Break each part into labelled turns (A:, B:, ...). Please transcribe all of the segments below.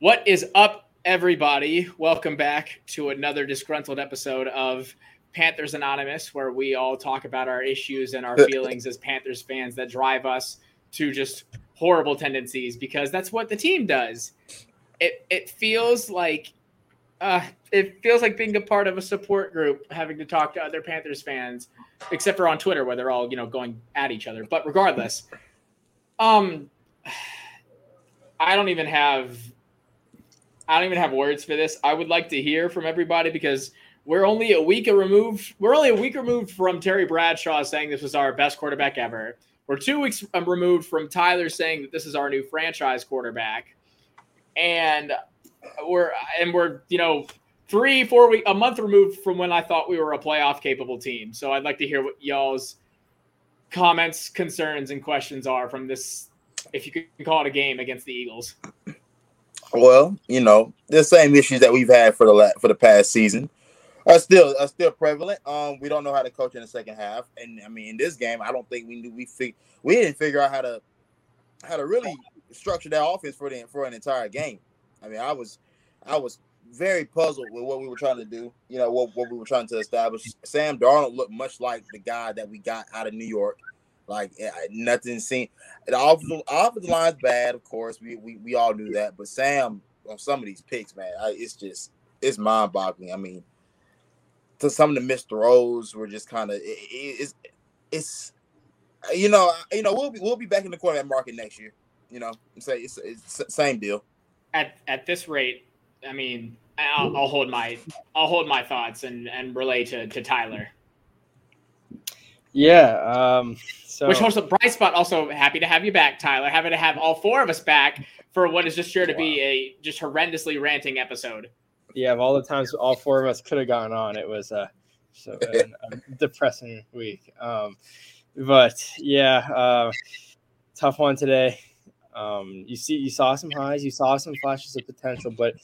A: What is up, everybody? Welcome back to another disgruntled episode of Panthers Anonymous, where we all talk about our issues and our feelings as Panthers fans that drive us to just horrible tendencies because that's what the team does. It it feels like uh, it feels like being a part of a support group, having to talk to other Panthers fans, except for on Twitter where they're all you know going at each other. But regardless, um, I don't even have I don't even have words for this. I would like to hear from everybody because we're only a week removed. We're only a week removed from Terry Bradshaw saying this was our best quarterback ever. We're two weeks removed from Tyler saying that this is our new franchise quarterback, and we're and we're you know three four week a month removed from when I thought we were a playoff capable team. So I'd like to hear what y'all's comments, concerns, and questions are from this, if you can call it a game against the Eagles.
B: Well, you know, the same issues that we've had for the la- for the past season are still are still prevalent. Um, we don't know how to coach in the second half, and I mean, in this game, I don't think we knew we fig- we didn't figure out how to how to really structure that offense for the for an entire game. I mean, I was I was very puzzled with what we were trying to do. You know, what, what we were trying to establish. Sam Darnold looked much like the guy that we got out of New York. Like nothing seen. The offensive, offensive line's bad, of course. We, we we all knew that. But Sam on some of these picks, man, I, it's just it's mind boggling. I mean, to some of the missed throws were just kind of it, it's it's you know you know we'll be we'll be back in the quarterback market next year. You know, say it's, it's, it's same deal.
A: At at this rate, I mean, I'll, I'll hold my I'll hold my thoughts and and relay to to Tyler.
C: Yeah. Um, so
A: which also bright spot. Also happy to have you back, Tyler. Happy to have all four of us back for what is just sure to wow. be a just horrendously ranting episode.
C: Yeah, of all the times all four of us could have gone on, it was uh, so a, a depressing week. Um, but yeah, uh, tough one today. Um, you see, you saw some highs, you saw some flashes of potential, but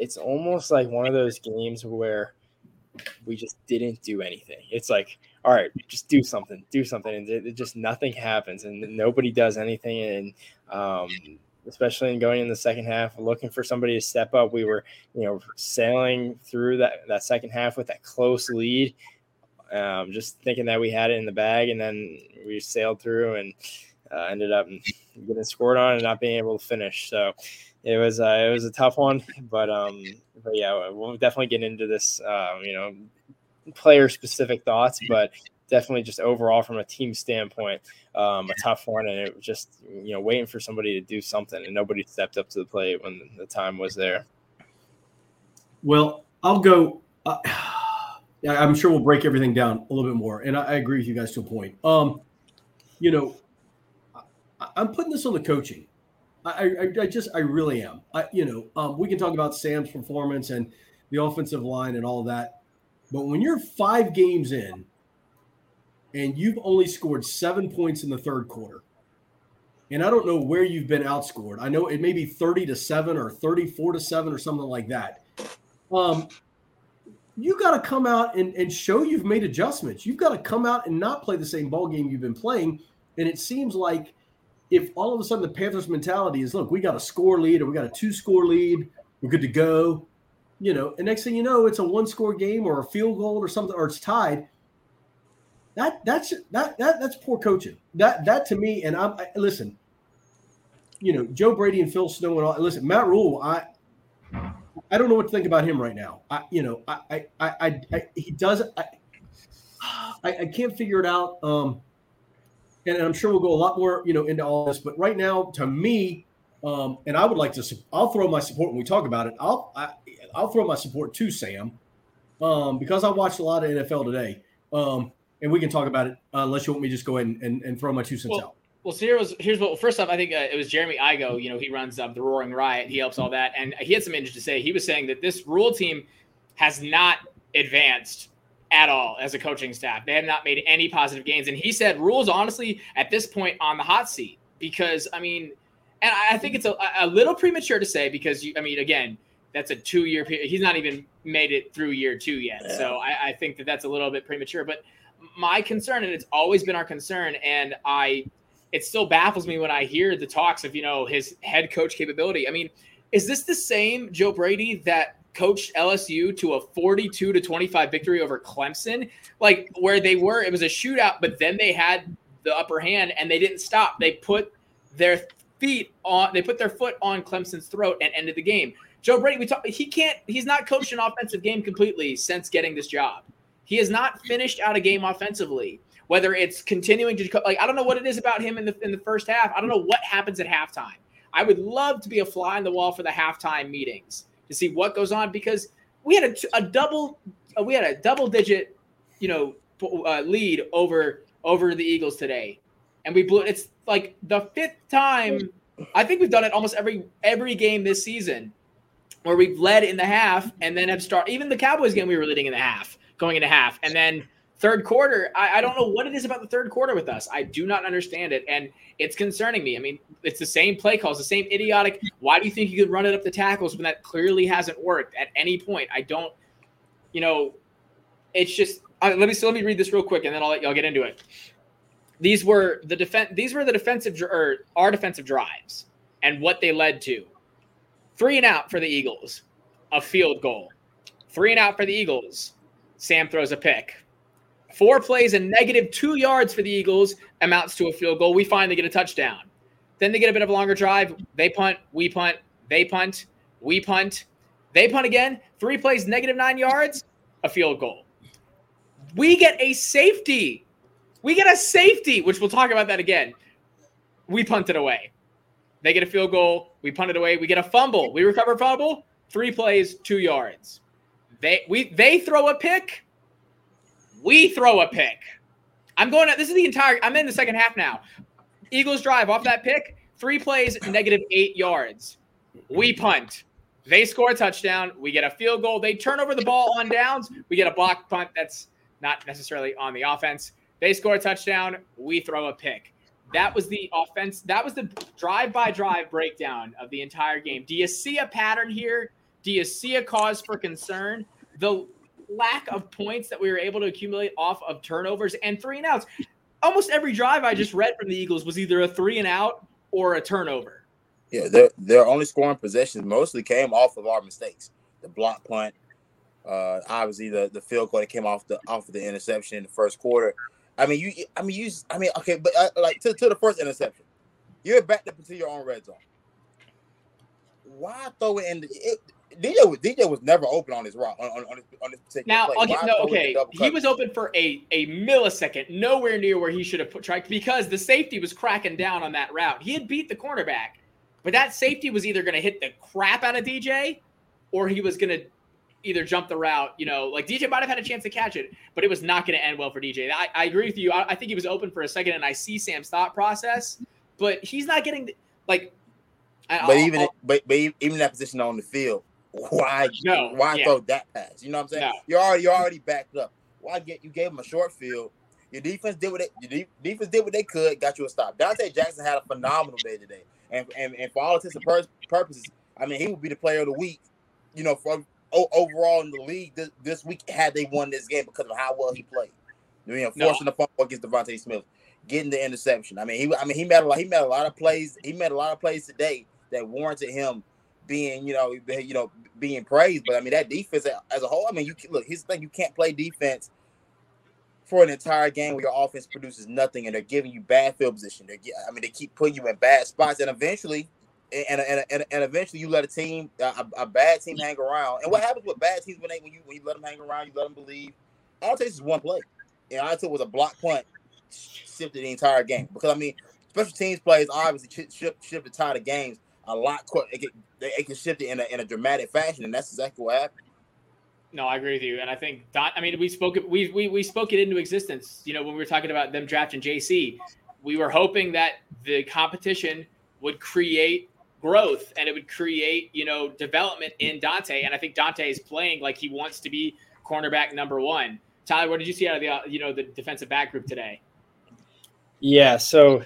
C: it's almost like one of those games where we just didn't do anything. It's like all right, just do something, do something, and it, it just nothing happens, and nobody does anything, and um, especially in going in the second half, looking for somebody to step up. We were, you know, sailing through that that second half with that close lead, um, just thinking that we had it in the bag, and then we sailed through and uh, ended up getting scored on and not being able to finish. So it was uh, it was a tough one, but um, but yeah, we'll definitely get into this. Uh, you know, player specific thoughts, but definitely just overall from a team standpoint, um, a tough one. And it was just, you know, waiting for somebody to do something and nobody stepped up to the plate when the time was there.
D: Well, I'll go. Uh, I'm sure we'll break everything down a little bit more. And I, I agree with you guys to a point. Um, you know, I, I'm putting this on the coaching. I, I, I, just I really am. I you know um, we can talk about Sam's performance and the offensive line and all of that. But when you're five games in and you've only scored seven points in the third quarter, and I don't know where you've been outscored. I know it may be 30 to 7 or 34 to 7 or something like that. Um, you got to come out and, and show you've made adjustments. You've got to come out and not play the same ball game you've been playing. And it seems like if all of a sudden the Panthers mentality is look, we got a score lead or we got a two score lead, we're good to go you know, and next thing you know, it's a one score game or a field goal or something, or it's tied. That that's that that that's poor coaching. That that to me, and I'm I, listen. You know, Joe Brady and Phil Snow and all. Listen, Matt Rhule, I I don't know what to think about him right now. I you know, I I I, I he does I, I, I can't figure it out. Um, and, and I'm sure we'll go a lot more you know into all this, but right now, to me, um, and I would like to. I'll throw my support when we talk about it. I'll I, I'll throw my support to Sam um, because I watched a lot of NFL today, um, and we can talk about it uh, unless you want me to just go ahead and, and, and throw my two cents
A: well,
D: out.
A: Well, so here was here's what. Well, first off, I think uh, it was Jeremy Igo. You know, he runs uh, the Roaring Riot. He helps all that, and he had some interesting to say. He was saying that this Rhule team has not advanced at all as a coaching staff. They have not made any positive gains, and he said Rhule's honestly at this point on the hot seat because I mean, and I think it's a, a little premature to say because you, I mean, again, that's a two year period. He's not even made it through year two yet. Yeah. So I, I, think that that's a little bit premature. But my concern, and it's always been our concern, and I, it still baffles me when I hear the talks of you know his head coach capability. I mean, is this the same Joe Brady that coached LSU to a 42 to 25 victory over Clemson? Like where they were, it was a shootout, but then they had the upper hand and they didn't stop. They put their feet on, they put their foot on Clemson's throat and ended the game. Joe Brady, we talk, he can't, he's not coached an offensive game completely since getting this job. He has not finished out a game offensively. Whether it's continuing to like, I don't know what it is about him in the in the first half. I don't know what happens at halftime. I would love to be a fly on the wall for the halftime meetings to see what goes on because we had a, a double, uh, we had a double digit, you know, uh, lead over over the Eagles today, and we blew. It's like the fifth time. I think we've done it almost every every game this season, where we've led in the half and then have started. Even the Cowboys game, we were leading in the half, going into half, and then third quarter. I, I don't know what it is about the third quarter with us. I do not understand it, and it's concerning me. I mean, it's the same play calls, the same idiotic. Why do you think you could run it up the tackles when that clearly hasn't worked at any point? I don't. You know, it's just uh, let me so let me read this real quick, and then I'll let y'all get into it. These were the defense. These were the defensive or our defensive drives, and what they led to. Three and out for the Eagles, a field goal. Three and out for the Eagles. Sam throws a pick. Four plays and negative two yards for the Eagles amounts to a field goal. We finally get a touchdown. Then they get a bit of a longer drive. They punt, we punt, they punt, we punt, they punt again. Three plays, negative nine yards, a field goal. We get a safety. We get a safety, which we'll talk about that again. We punt it away. They get a field goal. We punt it away. We get a fumble. We recover fumble. Three plays, two yards. They we they throw a pick. We throw a pick. I'm going. To, this is the entire. I'm in the second half now. Eagles drive off that pick. Three plays, negative eight yards. We punt. They score a touchdown. We get a field goal. They turn over the ball on downs. We get a block punt. That's not necessarily on the offense. They score a touchdown. We throw a pick. That was the offense. That was the drive by drive breakdown of the entire game. Do you see a pattern here? Do you see a cause for concern? The lack of points that we were able to accumulate off of turnovers and three and outs. Almost every drive I just read from the Eagles was either a three and out or a turnover.
B: Yeah, their their only scoring possessions mostly came off of our mistakes. The block punt, uh, obviously the the field goal that came off the off of the interception in the first quarter. I mean, you. I mean, you. I mean, okay, but uh, like to, to the first interception, you're backed up into your own red zone. Why throw it in? The, it, DJ was DJ was never open on his route on, on, on this particular
A: now. Play. Okay, no, okay, he was open for a a millisecond, nowhere near where he should have put tried because the safety was cracking down on that route. He had beat the cornerback, but that safety was either going to hit the crap out of DJ, or he was going to either jump the route. You know, like DJ might have had a chance to catch it, but it was not going to end well for DJ. I, I agree with you. I, I think he was open for a second, and I see Sam's thought process, but he's not getting like.
B: But I'll, even I'll, but, but even that position on the field, why no, why yeah. throw that pass? You know what I'm saying? No. You're already you're already backed up. Why get you gave him a short field? Your defense did what they your de- defense did what they could, got you a stop. Donte Jackson had a phenomenal day today, and and, and for all intents and purposes, I mean he would be the player of the week. You know, for overall in the league this, this week had they won this game because of how well he played. You know, forcing no. the fumble against DeVonta Smith, getting the interception. I mean, he I mean he made a lot he made a lot of plays. He made a lot of plays today that warranted him being, you know, you know, being praised. But I mean, that defense as a whole, I mean, you look, his thing, you can't play defense for an entire game where your offense produces nothing and they're giving you bad field position. They're I mean, they keep putting you in bad spots, and eventually, and and, and, and eventually, you let a team, a, a, bad team, hang around. And what mm-hmm. happens with bad teams when they when you when you let them hang around, you let them believe. All it takes is one play. And all it took was a block punt, shifted the entire game. Because I mean, special teams plays obviously shift shift, shift the tide of games a lot quick. It can, it can shift it in a, in a dramatic fashion, and that's exactly what happened.
A: No, I agree with you, and I think Don. I mean, we spoke it. We, we we spoke it into existence. You know, when we were talking about them drafting JC, we were hoping that the competition would create growth and it would create you know development in Donte. And I think Donte is playing like he wants to be cornerback number one. Tyler, what did you see out of the uh, you know the defensive back group today?
C: Yeah, so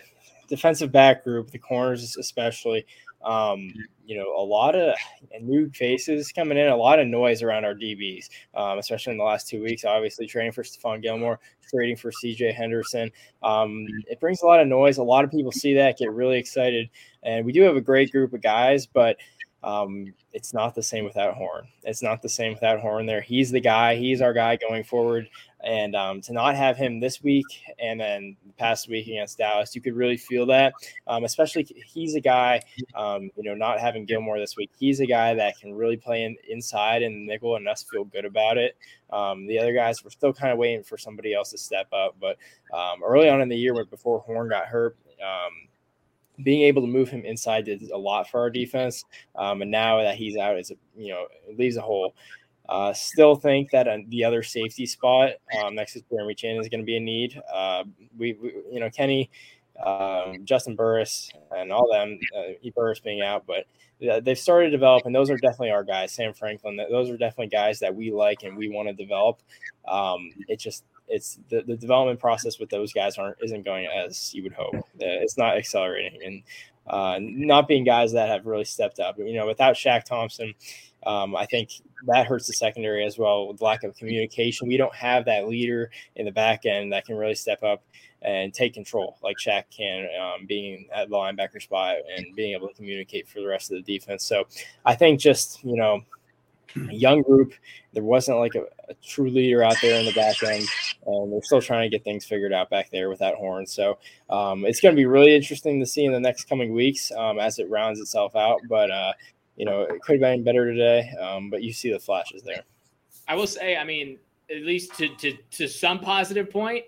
C: defensive back group, the corners especially. Um, you know, a lot of new faces coming in, a lot of noise around our DBs, um, especially in the last two weeks. Obviously, training for Stephon Gilmore, trading for CJ Henderson. Um, it brings a lot of noise. A lot of people see that, get really excited. And we do have a great group of guys, but um, it's not the same without Horn. It's not the same without Horn. There, he's the guy. He's our guy going forward. And um, to not have him this week and then past week against Dallas, you could really feel that. Um, especially he's a guy, um, you know, not having Gilmore this week. He's a guy that can really play in, inside in the nickel and us feel good about it. Um, the other guys, we're still kind of waiting for somebody else to step up. But um, early on in the year, before Horn got hurt, um, being able to move him inside did a lot for our defense. Um, and now that he's out, it's you know it leaves a hole. Uh, still think that uh, the other safety spot um, next to Jeremy Chinn is going to be a need. Uh, we, we, you know, Kenny, um, Juston Burris, and all them, uh, Burris being out, but they've started to develop, and those are definitely our guys. Sam Franklin, those are definitely guys that we like and we want to develop. Um, it just it's the, the development process with those guys aren't isn't going as you would hope. It's not accelerating and uh, not being guys that have really stepped up. You know, without Shaq Thompson, um, I think that hurts the secondary as well with lack of communication. We don't have that leader in the back end that can really step up and take control like Shaq can, um, being at the linebacker spot and being able to communicate for the rest of the defense. So I think just you know young group. There wasn't like a, a, true leader out there in the back end, and they're still trying to get things figured out back there without Horn. So um, it's going to be really interesting to see in the next coming weeks um, as it rounds itself out. But uh, you know, it could have been better today, um, but you see the flashes there.
A: I will say, I mean, at least to to to some positive point,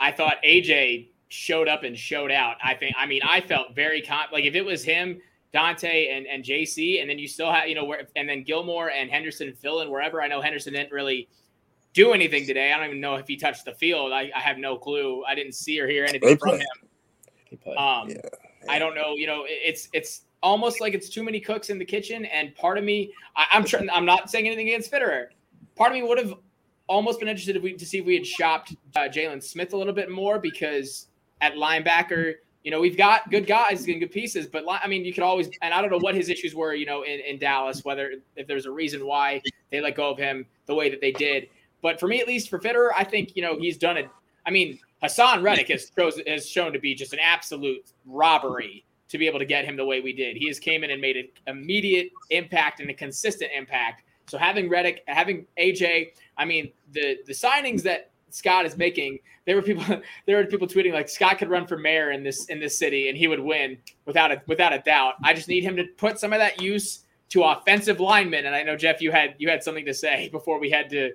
A: I thought AJ showed up and showed out. I think, I mean, I felt very con- like if it was him Donte and, and JC, and then you still have, you know, where, and then Gilmore and Henderson fill in wherever. I know Henderson didn't really do anything today. I don't even know if he touched the field. I, I have no clue. I didn't see or hear anything from him. Um, yeah, yeah. I don't know. You know, it's it's almost like it's too many cooks in the kitchen. And part of me, I, am trying. I'm not saying anything against Fitterer. Part of me would have almost been interested if we, to see if we had shopped uh, Jaylon Smith a little bit more because at linebacker you know, we've got good guys and good pieces, but I mean, you could always, and I don't know what his issues were, you know, in, in Dallas, whether if there's a reason why they let go of him the way that they did. But for me, at least for Fitterer, I think, you know, he's done it. I mean, Haason Reddick has, has shown to be just an absolute robbery to be able to get him the way we did. He has came in and made an immediate impact and a consistent impact. So having Reddick, having AJ, I mean, the the signings that Scott is making. There were people there were people tweeting like Scott could run for mayor in this in this city and he would win without a without a doubt. I just need him to put some of that use to offensive linemen. And I know Jeff, you had you had something to say before we had to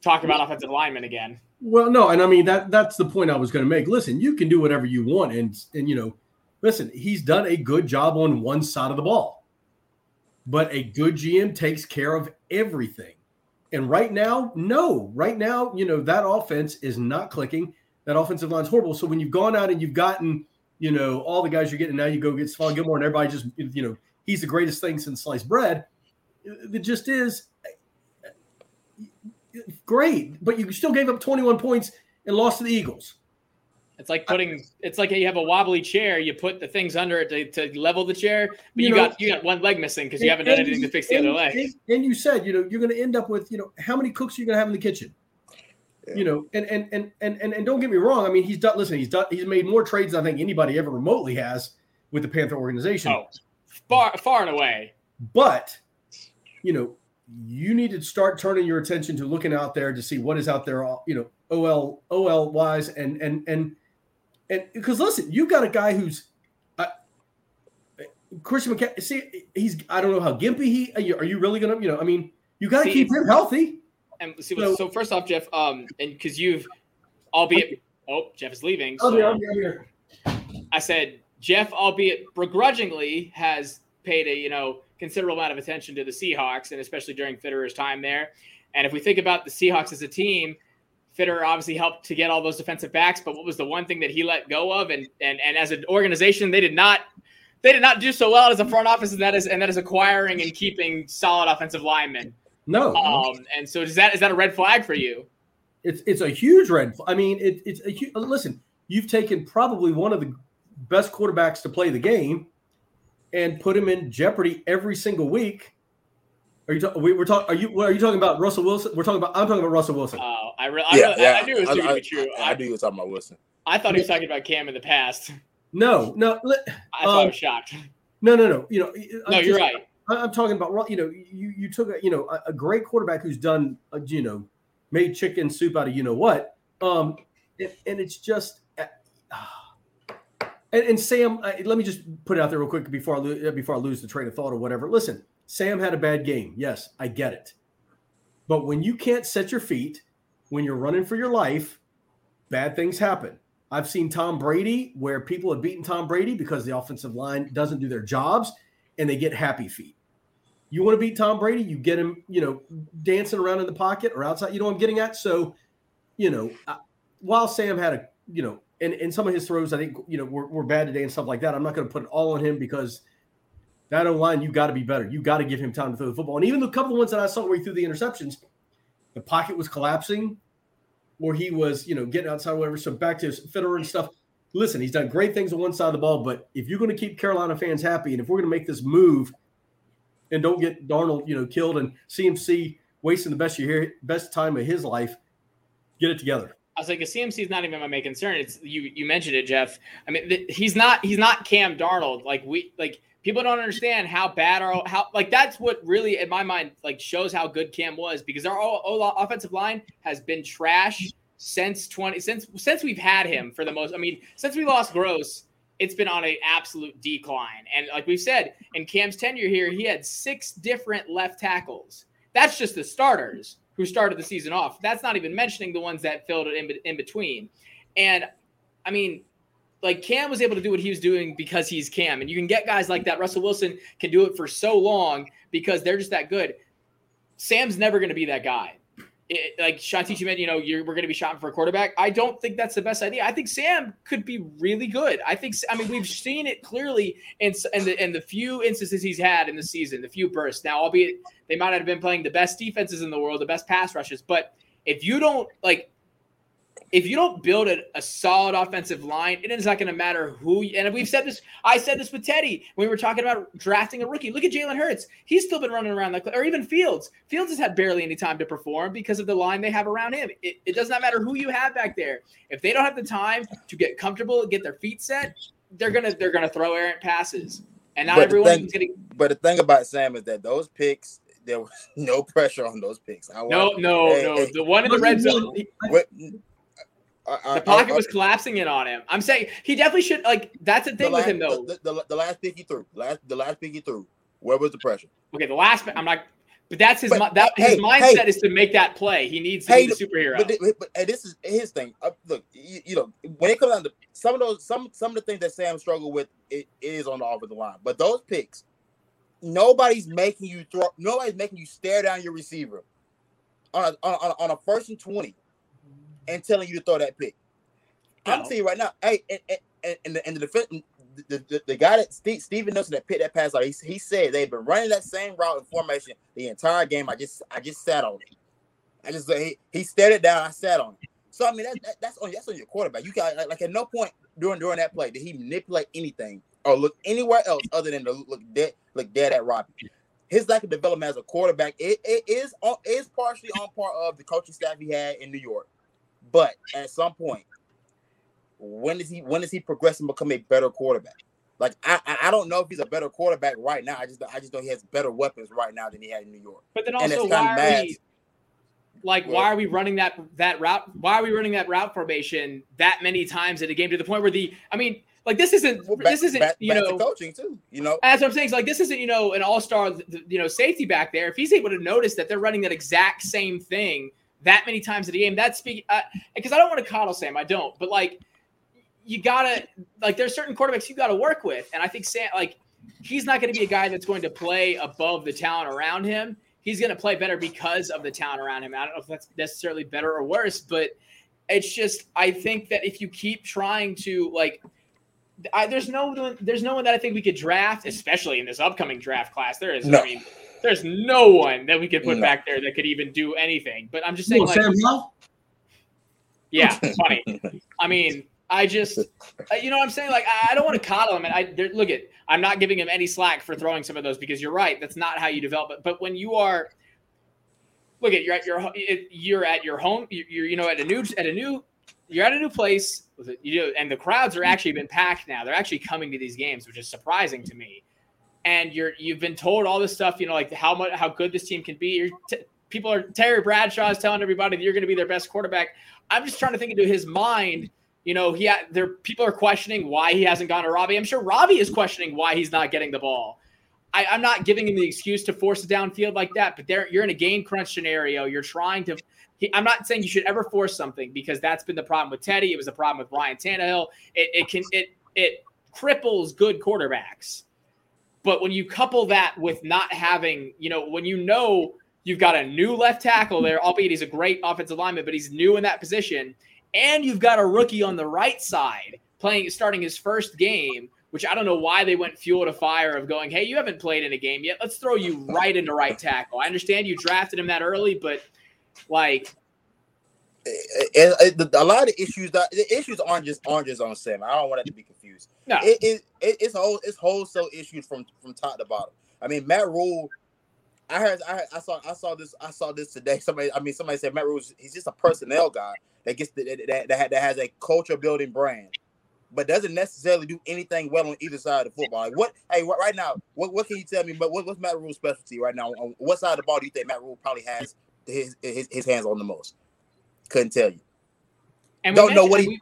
A: talk about offensive linemen again.
D: Well, no, and I mean that that's the point I was going to make. Listen, you can do whatever you want, and and you know, listen, he's done a good job on one side of the ball, but a good GM takes care of everything. And right now, no, right now, you know, that offense is not clicking. That offensive line is horrible. So when you've gone out and you've gotten, you know, all the guys you're getting now, you go get Stephon Gilmore and everybody just, you know, he's the greatest thing since sliced bread. It just is eh, great, but you still gave up 21 points and lost to the Eagles.
A: It's like putting. It's like you have a wobbly chair. You put the things under it to, to level the chair, but you, you know, got you got one leg missing because you haven't done anything to fix the other leg.
D: And, and, you said, you know, you're going to end up with, you know, how many cooks are you going to have in the kitchen? Yeah. You know, and, and and and and and don't get me wrong. I mean, he's done. Listen, he's done. He's made more trades than I think anybody ever remotely has with the Panther organization. Oh,
A: far far and away.
D: But you know, you need to start turning your attention to looking out there to see what is out there. You know, OL OL wise and and and and because listen, you got a guy who's uh, Christian McCaffrey. See, he's I don't know how gimpy he. Are you, are you really gonna? You know, I mean, you got to keep him healthy.
A: And see, so, so first off, Jeff, um, and because you've, albeit, oh, Jeff is leaving. So I'll be, here. I said Jeff, albeit begrudgingly, has paid a you know considerable amount of attention to the Seahawks, and especially during Fitterer's time there. And if we think about the Seahawks as a team, Fitter obviously helped to get all those defensive backs, but what was the one thing that he let go of? And and and as an organization, they did not they did not do so well as a front office, and that is and that is acquiring and keeping solid offensive linemen.
D: No.
A: Um, and so is that is that a red flag for you?
D: It's it's a huge red. I mean, it, it's a huge, listen. You've taken probably one of the best quarterbacks to play the game, and put him in jeopardy every single week are you talking? We, are talking. Are you? Are you talking about Russell Wilson? We're talking about. I'm talking about Russell Wilson.
A: Oh, I, re- yeah, really, yeah. I knew it was too I, be true.
B: I, I, knew you were talking about Wilson.
A: I thought he was talking about Cam in the past.
D: No, no.
A: I thought um, I was shocked.
D: No, no, no. You know.
A: I'm no, just, you're right.
D: I'm talking about you know you you took a you know a, a great quarterback who's done uh, you know made chicken soup out of you know what um and, and it's just uh, and, and Sam uh, let me just put it out there real quick before I lo- before I lose the train of thought or whatever listen Sam had a bad game yes I get it but when you can't set your feet when you're running for your life bad things happen I've seen Tom Brady where people have beaten Tom Brady because the offensive line doesn't do their jobs and they get happy feet. You want to beat Tom Brady, you get him, you know, dancing around in the pocket or outside. You know what I'm getting at? So, you know, while Sam had a, you know, and, and some of his throws, I think, you know, were, were bad today and stuff like that. I'm not going to put it all on him because that O line, you got to be better. You got to give him time to throw the football. And even the couple of ones that I saw where he threw the interceptions, the pocket was collapsing or he was, you know, getting outside whatever. So back to his fitter and stuff. Listen, he's done great things on one side of the ball, but if you're going to keep Carolina fans happy and if we're going to make this move – and don't get Darnold, you know, killed and CMC wasting the best year, best time of his life. Get it together.
A: I was like, a CMC is not even my main concern. It's you. You mentioned it, Jeff. I mean, th- he's not. He's not Cam Darnold. Like we like people don't understand how bad our how like that's what really in my mind like shows how good Cam was because our all offensive line has been trash since 20 since since we've had him for the most. I mean, since we lost Gross, it's been on an absolute decline. And like we've said, in Cam's tenure here, he had six different left tackles. That's just the starters who started the season off. That's not even mentioning the ones that filled it in, in between. And I mean, like Cam was able to do what he was doing because he's Cam. And you can get guys like that. Russell Wilson can do it for so long because they're just that good. Sam's never going to be that guy it, like Shantice, you meant, you know, we're going to be shopping for a quarterback. I don't think that's the best idea. I think Sam could be really good. I think, I mean, we've seen it clearly in, in the in the few instances he's had in the season, the few bursts. Now, albeit they might have been playing the best defenses in the world, the best pass rushes, but if you don't like if you don't build a, a solid offensive line, it is not going to matter who. And we've said this. I said this with Teddy when we were talking about drafting a rookie. Look at Jalen Hurts; he's still been running around like, or even Fields. Fields has had barely any time to perform because of the line they have around him. It, it does not matter who you have back there. If they don't have the time to get comfortable and get their feet set, they're gonna they're gonna throw errant passes. And not everyone's getting.
B: But the thing about Sam is that those picks there was no pressure on those picks.
A: I no, no, hey, no. Hey, the one in the red zone. What, the pocket was collapsing in on him. I'm saying he definitely should. Like that's the thing
B: the
A: last, with him though.
B: The, the, the, last pick he threw, last the last pick he threw, where was the pressure?
A: Okay, the last. I'm not. But that's his. But, that his mindset hey, is to make that play. He needs to hey, be the superhero.
B: But, but, but this is his thing. Uh, look, you, you, know, when it comes down to some of those, some some of the things that Sam struggled with, it is on the offensive line. But those picks, nobody's making you throw. Nobody's making you stare down your receiver on a on a, on a first and twenty, and telling you to throw that pick. I'm telling you right now. Hey, and, and, and the and the defense, the, the, the, guy that Steve, Steven Nelson that picked that pass out, he, he said they've been running that same route and formation the entire game. I just I just sat on it. I just he, he stared it down. I sat on it. So I mean that, that, that's on that's on your quarterback. You got like, like, at no point during during that play did he manipulate anything or look anywhere else other than to look dead look dead at Robbie. His lack of development as a quarterback it, it is is partially on part of the coaching staff he had in New York, but at some point when is he when is he progressing become a better quarterback? Like I I don't know if he's a better quarterback right now. I just I just know he has better weapons right now than he had in New York.
A: But then also why are we like why are we running that that route? Why are we running that route formation that many times in a game to the point where the I mean like this isn't well, back, this isn't back, you back know
B: coaching too you know
A: as I'm saying like this isn't you know an all star you know safety back there if he's able to notice that they're running that exact same thing that many times in a game that's speaking because uh, I don't want to coddle Sam I don't but like you gotta like there's certain quarterbacks you gotta work with, and I think Sam like he's not going to be a guy that's going to play above the talent around him. He's going to play better because of the talent around him. I don't know if that's necessarily better or worse, but it's just I think that if you keep trying to like. I, there's no there's no one that I think we could draft, especially in this upcoming draft class. There is, no. I mean, there's no one that we could put no. back there that could even do anything. But I'm just saying, like, Sam Yeah, funny. I mean, I just, you know what I'm saying? Like, I don't want to coddle him. And I look at, I'm not giving him any slack for throwing some of those because you're right. That's not how you develop it. But when you are, look at, you're at your, you're at your home, you're, you know, at a new, at a new, you're at a new place, you know, and the crowds are actually been packed now. They're actually coming to these games, which is surprising to me. And you're you've been told all this stuff, you know, like how much how good this team can be. You're t- people are Terry Bradshaw is telling everybody that you're going to be their best quarterback. I'm just trying to think into his mind. You know, he had there people are questioning why he hasn't gone to Robbie. I'm sure Robbie is questioning why he's not getting the ball. I, am not giving him the excuse to force it downfield like that, but there you're in a game crunch scenario. You're trying to. He, I'm not saying you should ever force something because that's been the problem with Teddy. It was a problem with Ryan Tannehill. It, it can it it cripples good quarterbacks. But when you couple that with not having, you know, when you know you've got a new left tackle there, albeit he's a great offensive lineman, but he's new in that position, and you've got a rookie on the right side playing starting his first game which I don't know why they went fuel to fire of going, hey, you haven't played in a game yet. Let's throw you right into right tackle. I understand you drafted him that early, but like Eh, eh, eh,
B: it, it, a lot of issues that the issues aren't just aren't just on Sam. I don't want it to be confused. No, it, it, it's whole it's wholesale issues from from top to bottom. I mean, Matt Rhule. I heard, I heard, I saw, I saw this, I saw this today. Somebody, I mean, somebody said Matt Rhule He's just a personnel guy that gets the, that, that that has a culture building brand but doesn't necessarily do anything well on either side of the football. Like what? Hey, right now, what, what can you tell me? But what, what's Matt Rhule's specialty right now? On what side of the ball do you think Matt Rhule probably has his his, his hands on the most? Couldn't tell you. And Don't know what he. We,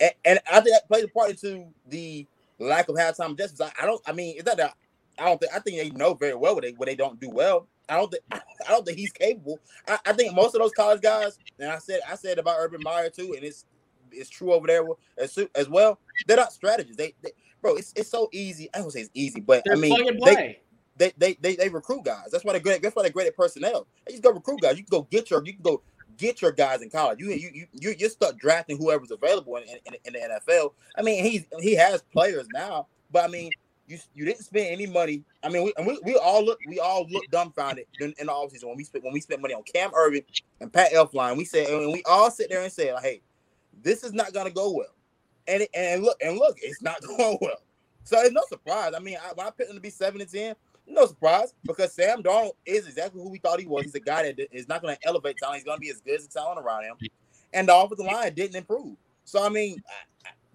B: and, and, I think that plays a part into the lack of halftime justice. I, I don't. I mean, is that that? I don't think. I think they know very well what they what they don't do well. I don't think. I don't think he's capable. I, I think most of those college guys, and I said I said about Urban Meyer too, and it's it's true over there as, as well. They're not strategists. They, they bro, it's, it's so easy. I don't say it's easy, but they're I mean, they, they, they, they, they recruit guys. That's why they're great. That's why they're great at personnel. They just go recruit guys. You can go get your, you can go get your guys in college. You you you you start drafting whoever's available in, in, in, the NFL. I mean, he's he has players now, but I mean, you you didn't spend any money. I mean, we we, we all look we all look dumbfounded in, in the offseason when we spent when we spent money on Cam Erving and Pat Elflein. We said and we all sit there and say, like, hey, this is not gonna go well. And and look and look, it's not going well. So it's no surprise. I mean, I, when I picked him to be seven and ten, no surprise because Sam Darnold is exactly who we thought he was. He's a guy that is not going to elevate talent. He's going to be as good as the talent around him. And the offensive line didn't improve. So I mean,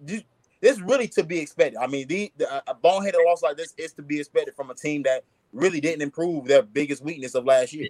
B: this is really to be expected. I mean, the, the a boneheaded loss like this is to be expected from a team that really didn't improve their biggest weakness of last year.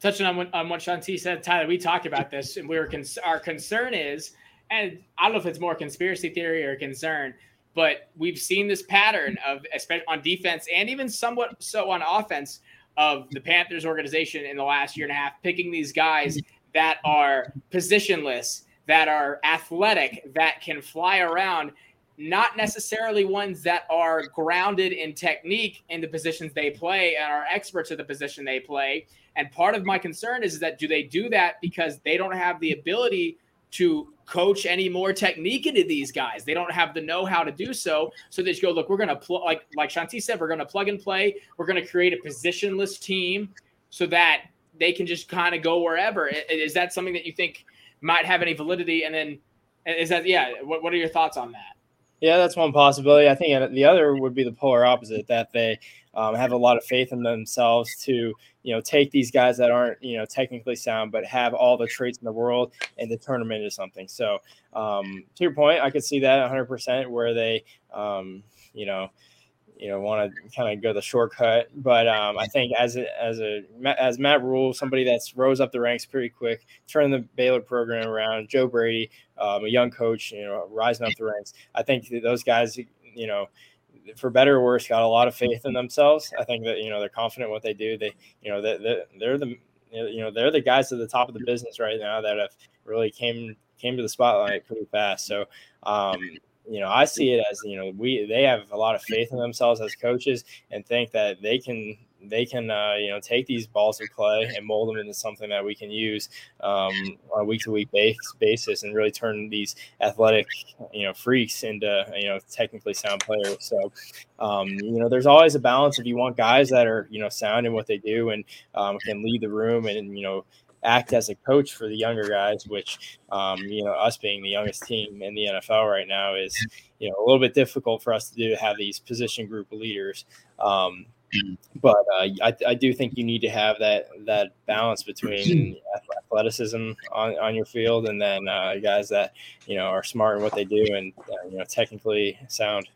A: Touching on what, on what Shanti said, Tyler, we talked about this, and we were our concern is and I don't know if it's more conspiracy theory or concern, but we've seen this pattern of, especially on defense and even somewhat so on offense, of the Panthers organization in the last year and a half picking these guys that are positionless, that are athletic, that can fly around, not necessarily ones that are grounded in technique in the positions they play and are experts at the position they play. And part of my concern is, that do they do that because they don't have the ability to coach any more technique into these guys. They don't have the know-how to do so. So they just go, look, we're gonna plug like like Shanti said, we're gonna plug and play. We're gonna create a positionless team so that they can just kind of go wherever. Is that something that you think might have any validity? And then is that yeah? What what are your thoughts on that?
C: Yeah, that's one possibility. I think the other would be the polar opposite that they um, have a lot of faith in themselves to you know take these guys that aren't you know technically sound but have all the traits in the world and to turn them into something. So um, to your point, I could see that 100% where they um, you know you know want to kind of go the shortcut. But um, I think as a, as a as Matt Rhule, somebody that's rose up the ranks pretty quick, turned the Baylor program around. Joe Brady, um, a young coach, you know, rising up the ranks. I think those guys, you know. For better or worse, got a lot of faith in themselves. I think that you know they're confident what they do. They, you know, they, they're the you know they're the guys at the top of the business right now that have really came came to the spotlight pretty fast. So um, you know, I see it as you know we they have a lot of faith in themselves as coaches and think that they can they can uh, you know take these balls of clay and mold them into something that we can use um, on a week to week basis and really turn these athletic you know freaks into you know technically sound players. So um, you know there's always a balance if you want guys that are you know sound in what they do and um, can lead the room and you know act as a coach for the younger guys, which um, you know us being the youngest team in the NFL right now is you know a little bit difficult for us to do to have these position group leaders. Um, but uh, I, I, do think you need to have that that balance between athleticism on, on your field and then uh, guys that you know are smart in what they do and uh, you know technically sound.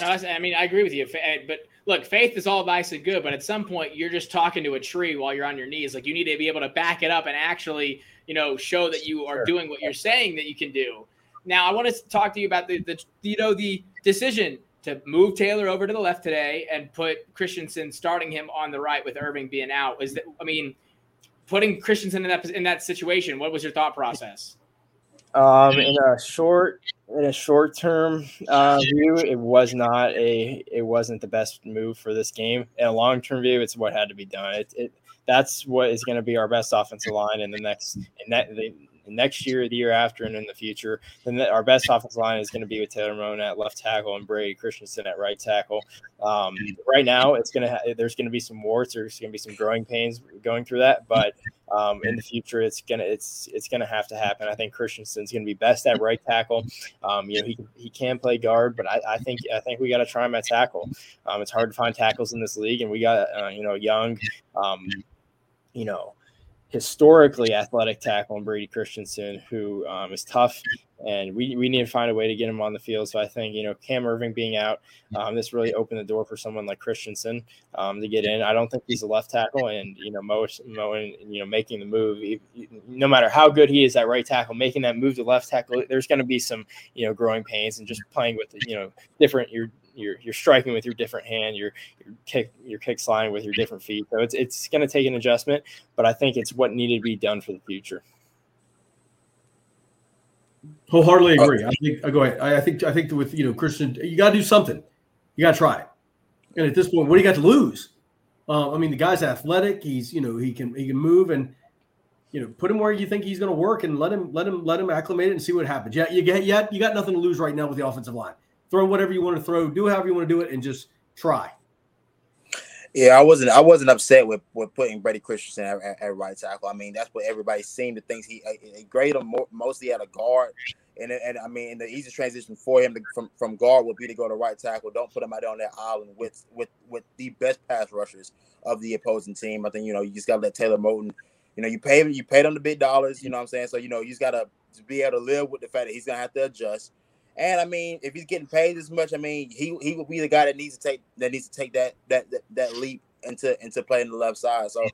A: I mean I agree with you, but look, faith is all nice and good, but at some point you're just talking to a tree while you're on your knees. Like you need to be able to back it up and actually, you know, show that you are doing what you're saying that you can do. Now, I want to talk to you about the, the you know the decision to move Taylor over to the left today and put Christensen starting him on the right with Erving being out. Is that I mean, putting Christensen in that in that situation? What was your thought process?
C: Um, in a short in a short term uh, view, it was not a it wasn't the best move for this game. In a long term view, it's what had to be done. It, it that's what is going to be our best offensive line in the next in that the, next year, the year after, and in the future. Then our best offensive line is going to be with Taylor Moton at left tackle and Brady Christensen at right tackle. Um, right now, it's going to ha- there's going to be some warts, there's going to be some growing pains going through that, but um, in the future, it's gonna it's it's gonna have to happen. I think Christensen's going to be best at right tackle. Um, you know, he he can play guard, but I, I think I think we got to try him at tackle. Um, it's hard to find tackles in this league, and we got uh, you know young. Um, you know, historically athletic tackle in Brady Christensen, who um, is tough, and we, we need to find a way to get him on the field. So I think you know Cam Erving being out, um, this really opened the door for someone like Christensen um, to get in. I don't think he's a left tackle, and you know Mo, Mo you know making the move, no matter how good he is at right tackle, making that move to left tackle, there's going to be some you know growing pains and just playing with you know different your you're you're striking with your different hand, you're, you're kick you're kick sliding with your different feet. So it's it's going to take an adjustment, but I think it's what needed to be done for the future.
D: Wholeheartedly uh, agree. I think I go ahead. I, I think I think with you know Christian, you got to do something. You got to try it. And at this point, what do you got to lose? Uh, I mean, the guy's athletic. He's you know he can he can move and you know put him where you think he's going to work and let him let him let him acclimate it and see what happens. Yeah, you get yeah you got nothing to lose right now with the offensive line throw whatever you want to throw, do however you want to do it, and just try.
B: Yeah, I wasn't. I wasn't upset with, with putting Brady Christensen at, at, at right tackle. I mean, that's what everybody seemed to think. He, uh, he graded him mostly at a guard, and and I mean, the easy transition for him to, from from guard would be to go to right tackle. Don't put him out there on that island with with with the best pass rushers of the opposing team. I think you know you just got to let Taylor Moton. You know, you pay him, you paid him the big dollars. You know what I'm saying? So you know, you just got to be able to live with the fact that he's gonna have to adjust. And I mean, if he's getting paid as much, I mean, he he will be the guy that needs to take that needs to take that that that, that leap into into playing the left side. So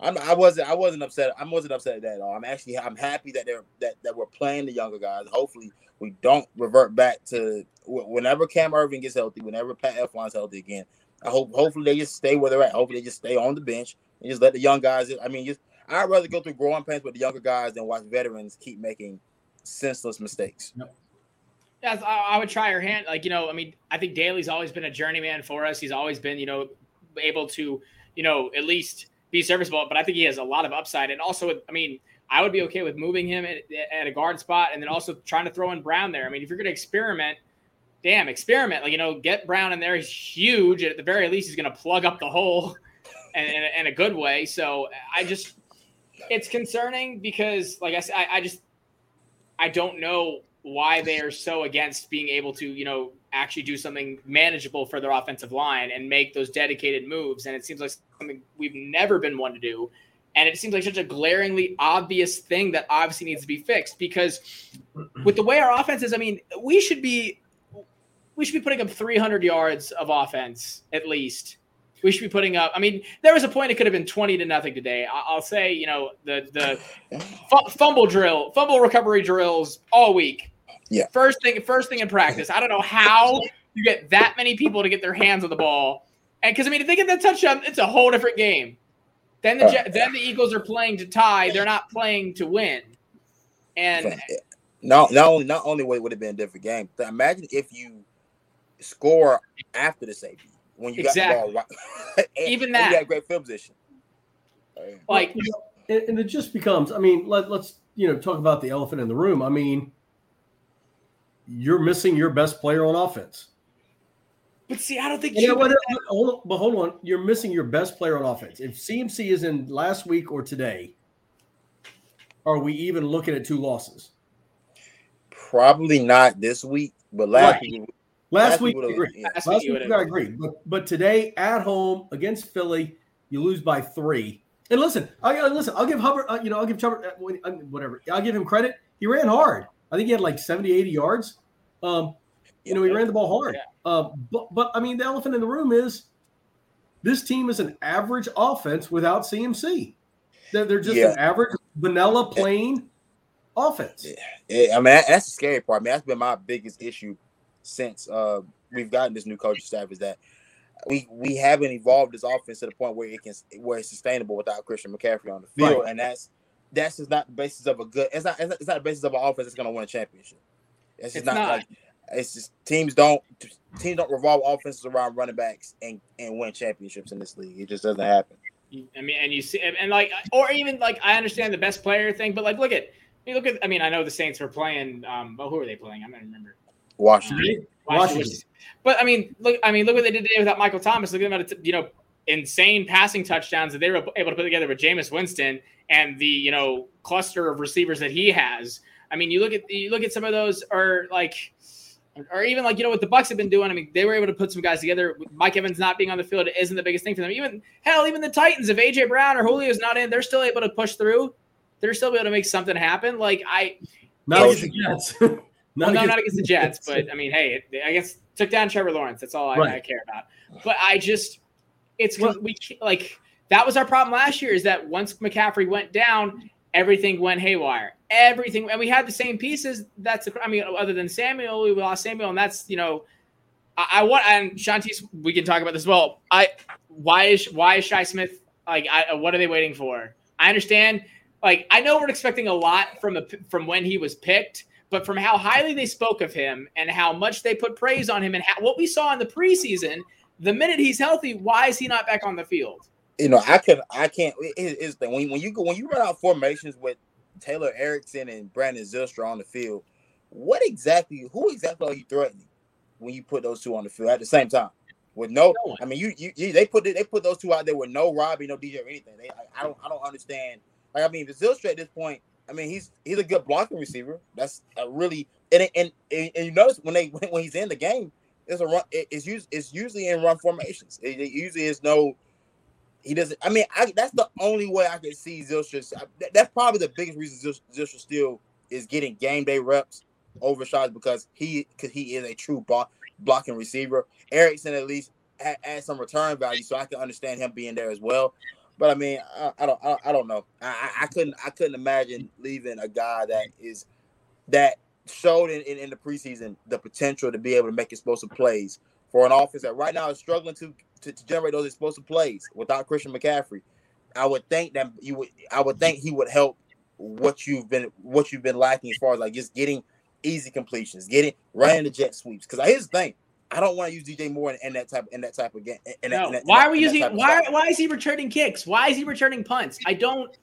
B: I'm, I wasn't I wasn't upset. I wasn't upset at that at all. I'm actually I'm happy that they're that, that we're playing the younger guys. Hopefully we don't revert back to whenever Cam Erving gets healthy, whenever Pat Elflein's healthy again. I hope hopefully they just stay where they're at. Hopefully they just stay on the bench and just let the young guys. I mean, just I'd rather go through growing pains with the younger guys than watch veterans keep making senseless mistakes.
A: Yep. Yeah, I, would try her hand. Like, you know, I mean, I think Daley's always been a journeyman for us. He's always been, you know, able to, you know, at least be serviceable. But I think he has a lot of upside. And also, I mean, I would be okay with moving him at, at a guard spot and then also trying to throw in Brown there. I mean, if you're going to experiment, damn, experiment. Like, you know, get Brown in there. He's huge. At the very least, he's going to plug up the hole and, in, in, a good way. So I just, it's concerning because, like I said, I, I just, I don't know why they are so against being able to, you know, actually do something manageable for their offensive line and make those dedicated moves. And it seems like something we've never been one to do. And it seems like such a glaringly obvious thing that obviously needs to be fixed because with the way our offense is, I mean, we should be we should be putting up 300 yards of offense at least. We should be putting up. I mean, there was a point it could have been 20 to nothing today. I'll say, you know, the the fumble drill, fumble recovery drills all week
B: yeah.
A: First thing, first thing in practice. I don't know how you get that many people to get their hands on the ball, and because I mean, if they get that touchdown, it's a whole different game. Then the uh, then the Eagles are playing to tie. They're not playing to win. And
B: not not only not only would it would have been a different game. But imagine if you score after the safety when you exactly. got the ball right.
A: Even that
B: you got great field position.
A: Like,
D: and it just becomes. I mean, let, let's you know talk about the elephant in the room. I mean you're missing your best player on offense.
A: But see, I don't think
D: you. Know what, hold on, but hold on, you're missing your best player on offense. If CMC is in last week or today, are we even looking at two losses?
B: Probably not this week, but last
D: right. week. Last, last week, week agree. Last, last week, week I agree. But but today at home against Philly, you lose by three. And listen, I listen. I'll give Hubbard. Uh, you know, I'll give Hubbard uh, uh, whatever. I'll give him credit. He ran hard. I think he had like 70, 80 yards. Um, you know, he ran the ball hard. Uh, but, but I mean, the elephant in the room is this team is an average offense without CMC. They're, they're just
B: Yeah.
D: an average vanilla plain offense.
B: Yeah, I mean that's the scary part. I mean that's been my biggest issue since uh, we've gotten this new coaching staff is that we we haven't evolved this offense to the point where it can where it's sustainable without Christian McCaffrey on the field,
D: Right.
B: and that's that's just not the basis of a good. It's not it's not, it's not the basis of an offense that's going to win a championship. It's just
A: It's
B: not,
A: not.
B: like it's just teams don't teams don't revolve offenses around running backs and and win championships in this league. It just doesn't happen.
A: I mean, and you see, and, and like, or even like, I understand the best player thing, but like, look at, you look at. I mean, I know the Saints were playing. Um, well, who were they playing? I don't remember.
B: Washington.
D: Right?
A: Washington.
D: Washington.
A: But I mean, look. I mean, look what they did today without Michael Thomas. Look at them at a, you know insane passing touchdowns that they were able to put together with Jameis Winston and the you know cluster of receivers that he has. I mean, you look at you look at some of those, or like, or even like you know what the Bucks have been doing. I mean, they were able to put some guys together. Mike Evans not being on the field isn't the biggest thing for them. Even hell, even the Titans, if AJ Brown or Julio's not in, they're still able to push through. They're still able to make something happen. Like I,
D: Not against the Jets.
A: well, no, not against the Jets, but I mean, hey, I guess took down Trevor Lawrence. That's all I,
D: Right.
A: I care about. But I just, it's
D: Well-
A: we like that was our problem last year. Is that once McCaffrey went down, everything went haywire. Everything, and we had the same pieces. That's, the, I mean, other than Samuel, we lost Samuel, and that's you know, I, I want and Shantice, we can talk about this well. I why is why is Shi Smith like? I, what are they waiting for? I understand. Like I know we're expecting a lot from from when he was picked, but from how highly they spoke of him and how much they put praise on him and how, what we saw in the preseason, the minute he's healthy, why is he not back on the field?
B: You know, I could, I can't. It, it's the when when you go when you run out formations with Taylor Erickson and Brandon Zylstra on the field, what exactly, who exactly are you threatening when you put those two on the field at the same time? With no. I mean, you, you, you they put they put those two out there with no Robbie, no DJ or anything. They, I, I don't, I don't understand. Like, I mean, Zylstra at this point, I mean, he's he's a good blocking receiver. That's a really and and and, and you notice when they when he's in the game, it's a run. it- It's usually it's usually in run formations. It, it usually is no. He doesn't. I mean, I, that's the only way I can see Zylstra. That's probably the biggest reason Zylstra, still is getting game day reps over shots because he because he is a true block, blocking receiver. Erickson at least had, had some return value, so I can understand him being there as well. But I mean, I, I don't, I, I don't know. I, I- I couldn't, I couldn't imagine leaving a guy that is that showed in, in, in the preseason the potential to be able to make explosive plays for an offense that right now is struggling to, to, to generate those explosive plays without Christian McCaffrey. I would think that you would, I would think he would help what you've been, what you've been lacking as far as like just getting easy completions, getting running the jet sweeps. Because here's the thing, I don't want to use DJ Moore in, in that type, in that type of game. In
A: No.
B: in that-
A: Why are we using? Why why is he returning kicks? Why is he returning punts? I don't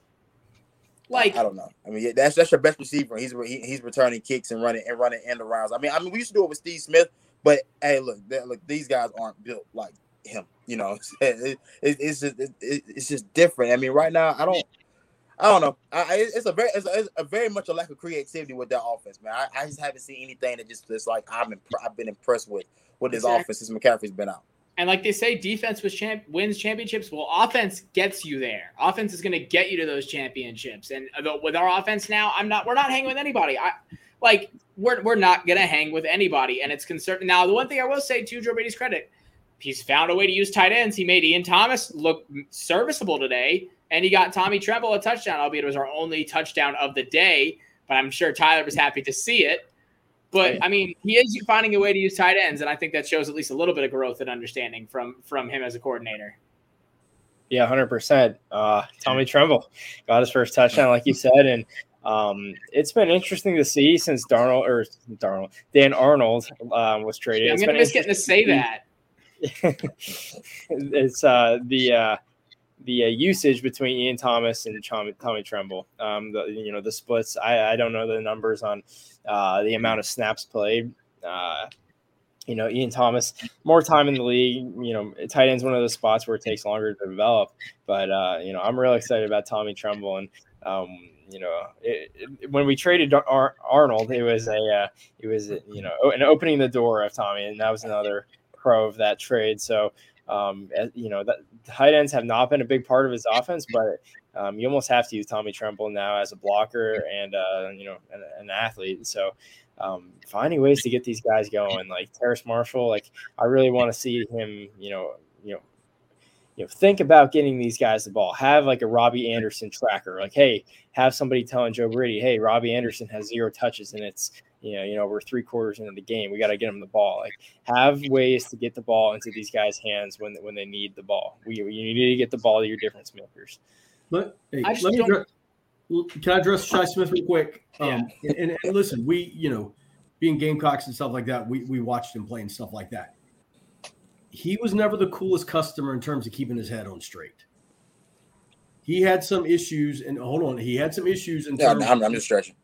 A: like.
B: I don't know. I mean, yeah, that's that's your best receiver. He's he, he's returning kicks and running and running end arounds. I mean, I mean, we used to do it with Steve Smith, but hey, look, they- look, these guys aren't built like him. You know, it, it, it's just it, it's just different. I mean, right now, I don't. I don't know. I, it's a very, it's a, it's a very much a lack of creativity with that offense, man. I, I just haven't seen anything that just, just like I'm, imp- I've been impressed with with this
A: Exactly.
B: offense since McCaffrey's been out.
A: And like they say, defense was champ- wins championships. Well, offense gets you there. Offense is going to get you to those championships. And uh, with our offense now, I'm not. We're not hanging with anybody. I like we're we're not going to hang with anybody. And it's concerned. Now, the one thing I will say to Joe Brady's credit, he's found a way to use tight ends. He made Ian Thomas look serviceable today, and he got Tommy Tremble a touchdown, albeit it was our only touchdown of the day. But I'm sure Tyler was happy to see it. But I mean, he is finding a way to use tight ends, and I think that shows at least a little bit of growth and understanding from from him as a coordinator.
C: Yeah, hundred percent. Uh, Tommy Tremble got his first touchdown, like you said, and um, it's been interesting to see since Darnold or Darnold Dan Arnold um, was traded.
A: I'm
C: It's
A: gonna miss getting to say that.
C: it's uh, the uh, the uh, usage between Ian Thomas and Tommy, Tommy Tremble. Um, the you know the splits. I, I don't know the numbers on uh, the amount of snaps played. Uh, you know, Ian Thomas more time in the league. You know, tight end's one of those spots where it takes longer to develop. But uh, you know, I'm really excited about Tommy Tremble and. Um, you know, it, it, when we traded Ar- Arnold, it was a, uh, it was you know, an opening the door of Tommy, and that was another pro of that trade. So, um, you know, that tight ends have not been a big part of his offense, but um, you almost have to use Tommy Tremble now as a blocker and uh, you know an, an athlete. So um, finding ways to get these guys going, like Terrace Marshall, like I really want to see him, you know, you know, you know, think about getting these guys the ball. Have like a Robbie Anderson tracker. Like, hey, have somebody telling Joe Brady, hey, Robbie Anderson has zero touches and it's you know, you know, we're three quarters into the game. We got to get them the ball. Like, have ways to get the ball into these guys' hands when when they need the ball. We you need to get the ball to your difference makers.
D: Let, hey, let me address, can I address Shi Smith real quick? Um, yeah. and, and, and listen, we you know, being Gamecocks and stuff like that, we we watched him play and stuff like that. He was never the coolest customer in terms of keeping his head on straight. He had some issues, and hold on, he had some issues in
B: terms. Yeah, I'm, I'm just stretching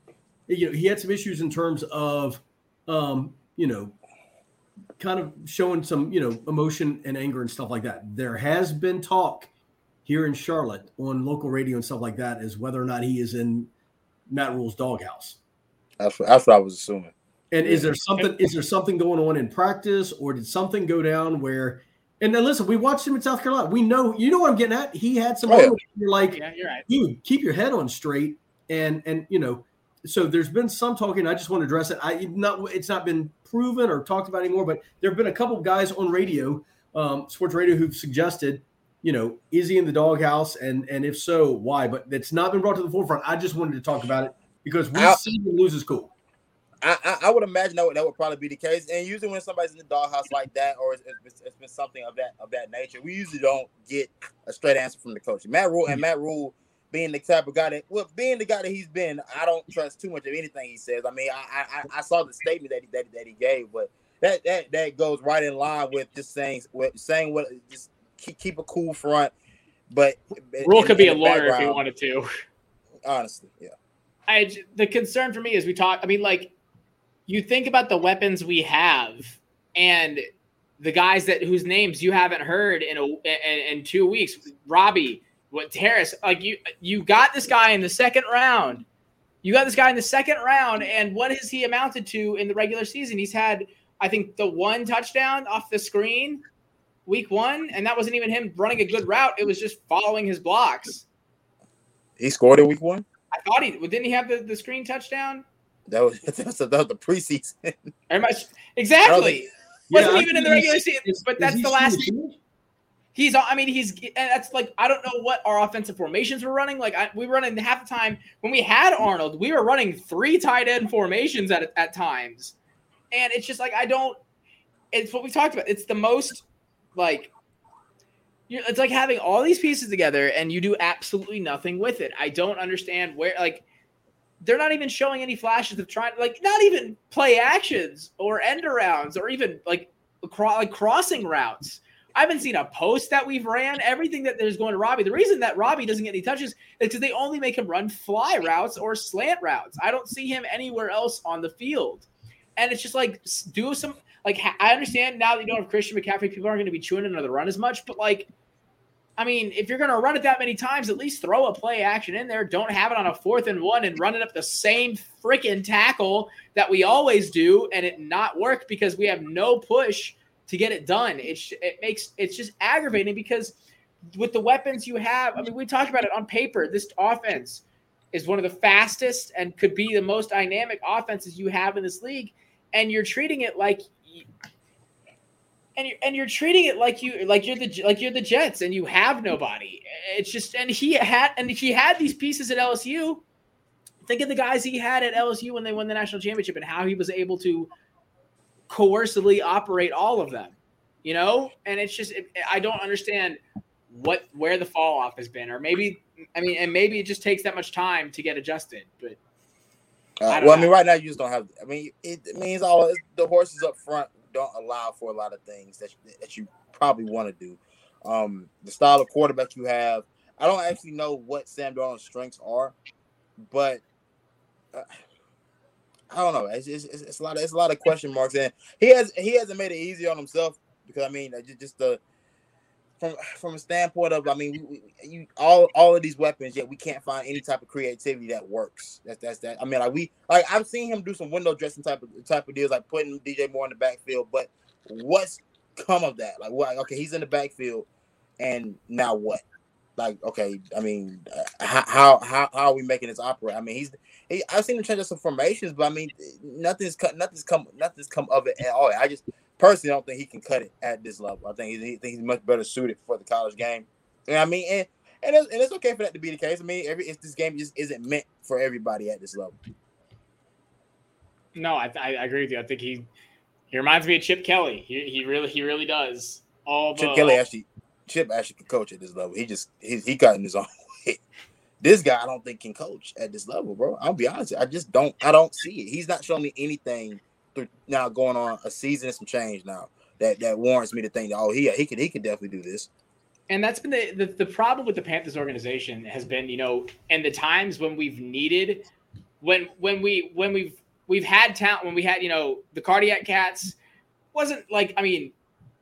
D: you know, he had some issues in terms of, um, you know, kind of showing some, you know, emotion and anger and stuff like that. There has been talk here in Charlotte on local radio and stuff like that as whether or not he is in Matt Rhule's doghouse.
B: That's what, that's what I was assuming.
D: And is there something is there something going on in practice or did something go down where and then listen, we watched him in South Carolina. We know you know what I'm getting at. He had some oh, yeah. you're like, yeah, you're right. dude, keep your head on straight and and you know, so there's been some talking. I just want to address it. I not it's not been proven or talked about anymore, but there have been a couple of guys on radio, um, sports radio, who've suggested, you know, is he in the doghouse, and and if so, why? But it's not been brought to the forefront. I just wanted to talk about it because we see him lose cool.
B: I, I, I, would imagine that would, that would probably be the case. And usually when somebody's in the doghouse like that, or it's, it's, it's been something of that of that nature, we usually don't get a straight answer from the coach. Matt Rhule and. Matt Rhule being the type of guy that, well, being the guy that he's been, I don't trust too much of anything he says. I mean, I I, I saw the statement that he that, that he gave, but that that that goes right in line with just saying with saying what just keep, keep a cool front. But
A: Rhule could be a lawyer if he wanted to.
B: Honestly, yeah.
A: I the concern for me is we talk. I mean, like you think about the weapons we have and the guys that whose names you haven't heard in a in, in two weeks. Robbie, what Harris, like you you got this guy in the second round. You got this guy in the second round, and what has he amounted to in the regular season? He's had, I think, the one touchdown off the screen week one, and that wasn't even him running a good route. It was just following his blocks.
B: He scored in week one.
A: I thought he didn't. He have the, the screen touchdown.
B: That was that was, that was the preseason.
A: exactly. Wasn't yeah, even in the regular season, but that's the last. He's, I mean, he's, that's like, I don't know what our offensive formations were running. Like, I, we were running half the time when we had Arnold, we were running three tight end formations at, at times. And it's just like, I don't, it's what we talked about. It's the most, like, it's like having all these pieces together and you do absolutely nothing with it. I don't understand where, like, they're not even showing any flashes of trying, like, not even play actions or end arounds or even like, like crossing routes I haven't seen a post that we've ran. Everything that there's going to Robbie. The reason that Robbie doesn't get any touches is because they only make him run fly routes or slant routes. I don't see him anywhere else on the field. And it's just like do some like I understand now that you don't have Christian McCaffrey, people aren't going to be chewing another run as much, but like I mean, if you're going to run it that many times, at least throw a play action in there. Don't have it on a fourth and one and run it up the same freaking tackle that we always do and it not work because we have no push to get it done. It's it makes it's just aggravating because with the weapons you have, I mean, we talked about it on paper. This offense is one of the fastest and could be the most dynamic offenses you have in this league, and you're treating it like. And you're, and you're treating it like you like you're the like you're the Jets and you have nobody. It's just and he had and he had these pieces at LSU. Think of the guys he had at LSU when they won the national championship and how he was able to coercively operate all of them, you know? And it's just, it, I don't understand what, where the fall off has been, or maybe, I mean, and maybe it just takes that much time to get adjusted, but.
B: Uh, I well, know. I mean, right now you just don't have. I mean, it, it means all the horses up front don't allow for a lot of things that you, that you probably want to do. Um, the style of quarterback you have, I don't actually know what Sam Darnold's strengths are, but uh, I don't know. It's, it's, it's, a lot. Of, it's a lot of question marks, and he has he hasn't made it easy on himself because I mean, just, just the from from a standpoint of I mean, we, we, you all all of these weapons, yet we can't find any type of creativity that works. That's that's that. I mean, like we like I've seen him do some window dressing type of type of deals, like putting DJ Moore in the backfield. But what's come of that? Like, what? Okay, he's in the backfield, and now what? like okay i mean uh, how how how are we making this operate i mean he's he, i've seen him change up some formations but i mean nothing's cut, nothing's come nothing's come of it at all i just personally don't think he can cut it at this level. I think he, think he's much better suited for the college game. And I mean, and and it's, and it's okay for that to be the case. I mean, every this game just isn't meant for everybody at this level.
A: No, I, I agree with you. I think he he reminds me of Chip Kelly. He, he really he really does. All
B: Chip Kelly actually Chip actually can coach at this level. He just he, he got in his own. This guy I don't think can coach at this level, bro. I'll be honest. I just don't I don't see it. He's not showing me anything through now going on a season and some change now that that warrants me to think oh he he could he could definitely do this
A: and that's been the, the, the problem with the Panthers organization has been, you know, and the times when we've needed when when we when we've we've had talent when we had, you know, the cardiac cats wasn't like I mean,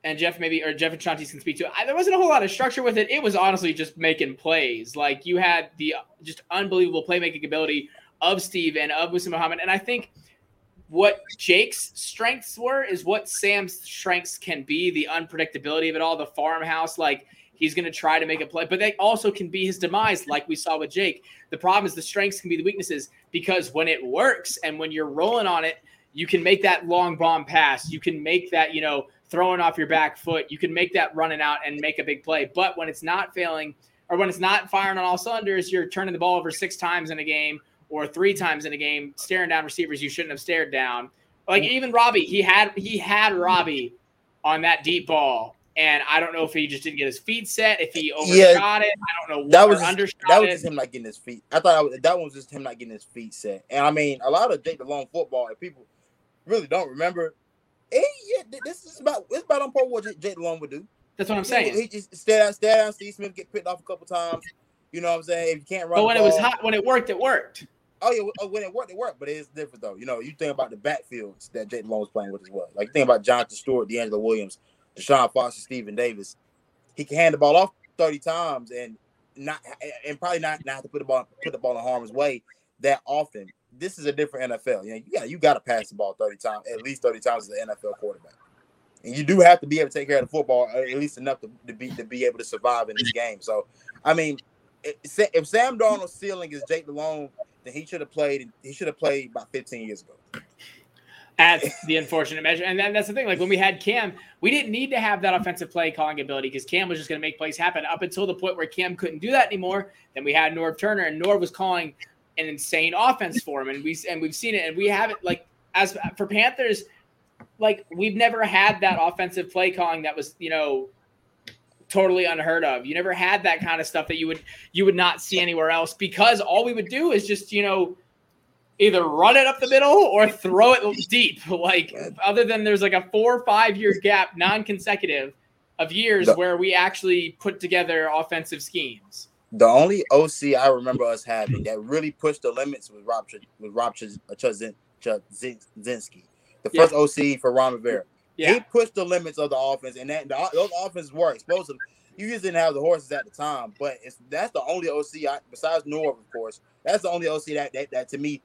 A: and Jeff maybe or Jeff and Shantis can speak to it. I, there wasn't a whole lot of structure with it. It was honestly just making plays. Like you had the uh, just unbelievable playmaking ability of Steve and of Muhsin Muhammad. And I think what Jake's strengths were is what Sam's strengths can be, the unpredictability of it all, the farmhouse, like He's going to try to make a play, but they also can be his demise, like we saw with Jake. The problem is the strengths can be the weaknesses because when it works and when you're rolling on it, you can make that long bomb pass. You can make that, you know, throwing off your back foot. You can make that running out and make a big play. But when it's not failing or when it's not firing on all cylinders, you're turning the ball over six times in a game or three times in a game, staring down receivers you shouldn't have stared down. Like even Robbie, he had he had Robbie on that deep ball and I don't know if he just didn't get his feet set, if he overshot yeah, it. I don't know.
B: that was just, that was just him not getting his feet. I thought was, that was just him not getting his feet set. And I mean, a lot of Jake Delhomme football, and people really don't remember. Hey, yeah, this is about it's about on par with what Jake Delhomme would do.
A: That's what I'm saying.
B: He, he just stay down, stay down. Steve Smith get picked off a couple times. You know what I'm saying? If you can't run,
A: but when ball, it was hot, when it worked, it worked.
B: Oh yeah, oh, when it worked, it worked. But it's different though. You know, you think about the backfields that Jake Delhomme was playing with as well. Like you think about Jonathan Stewart, DeAngelo Williams, Deshaun Foster, Stephen Davis he can hand the ball off 30 times and not and probably not, not have to put the ball put the ball in harm's way that often. This is a different NFL. You know, you got you got to pass the ball 30 times, at least 30 times as an NFL quarterback. And you do have to be able to take care of the football uh, at least enough to, to be to be able to survive in this game. So, I mean, if Sam Darnold's ceiling is Jake Delhomme, then he should have played. He should have played about 15 years ago
A: at the unfortunate measure. And then that's the thing. Like when we had Cam, we didn't need to have that offensive play calling ability because Cam was just going to make plays happen up until the point where Cam couldn't do that anymore. Then we had Norv Turner, and Norv was calling an insane offense for him, and we and we've seen it, and we haven't like as for Panthers, like we've never had that offensive play calling that was you know totally unheard of. You never had that kind of stuff that you would you would not see anywhere else because all we would do is just you know either run it up the middle or throw it deep. Like other than there's like a four or five year gap, non-consecutive of years where we actually put together offensive schemes.
B: The only OC I remember us having that really pushed the limits was Rob with Rob Chudzinski, the first yeah. OC for Ron Rivera. Yeah. He pushed the limits of the offense, and that the, those offenses were explosive. You just didn't have the horses at the time, but it's that's the only OC I, besides Norv, of course. That's the only OC that, that, that to me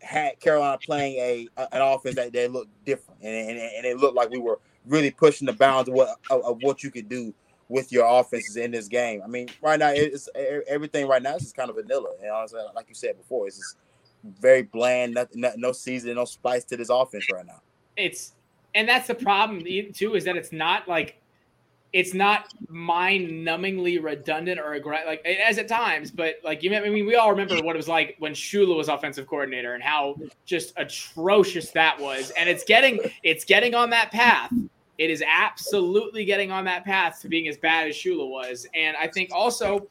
B: had Carolina playing a, an offense that they looked different, and, and, and it looked like we were really pushing the bounds of what of, of, what you could do with your offenses in this game. I mean, right now it's everything. Right now is just kind of vanilla, and honestly, like you said before, it's just very bland. Nothing, no season, no spice to this offense right now.
A: It's and that's the problem too is that it's not like it's not mind-numbingly redundant or aggressive, like as at times, but like you, I mean, we all remember what it was like when Shula was offensive coordinator and how just atrocious that was. And it's getting, it's getting on that path. It is absolutely getting on that path to being as bad as Shula was. And I think also,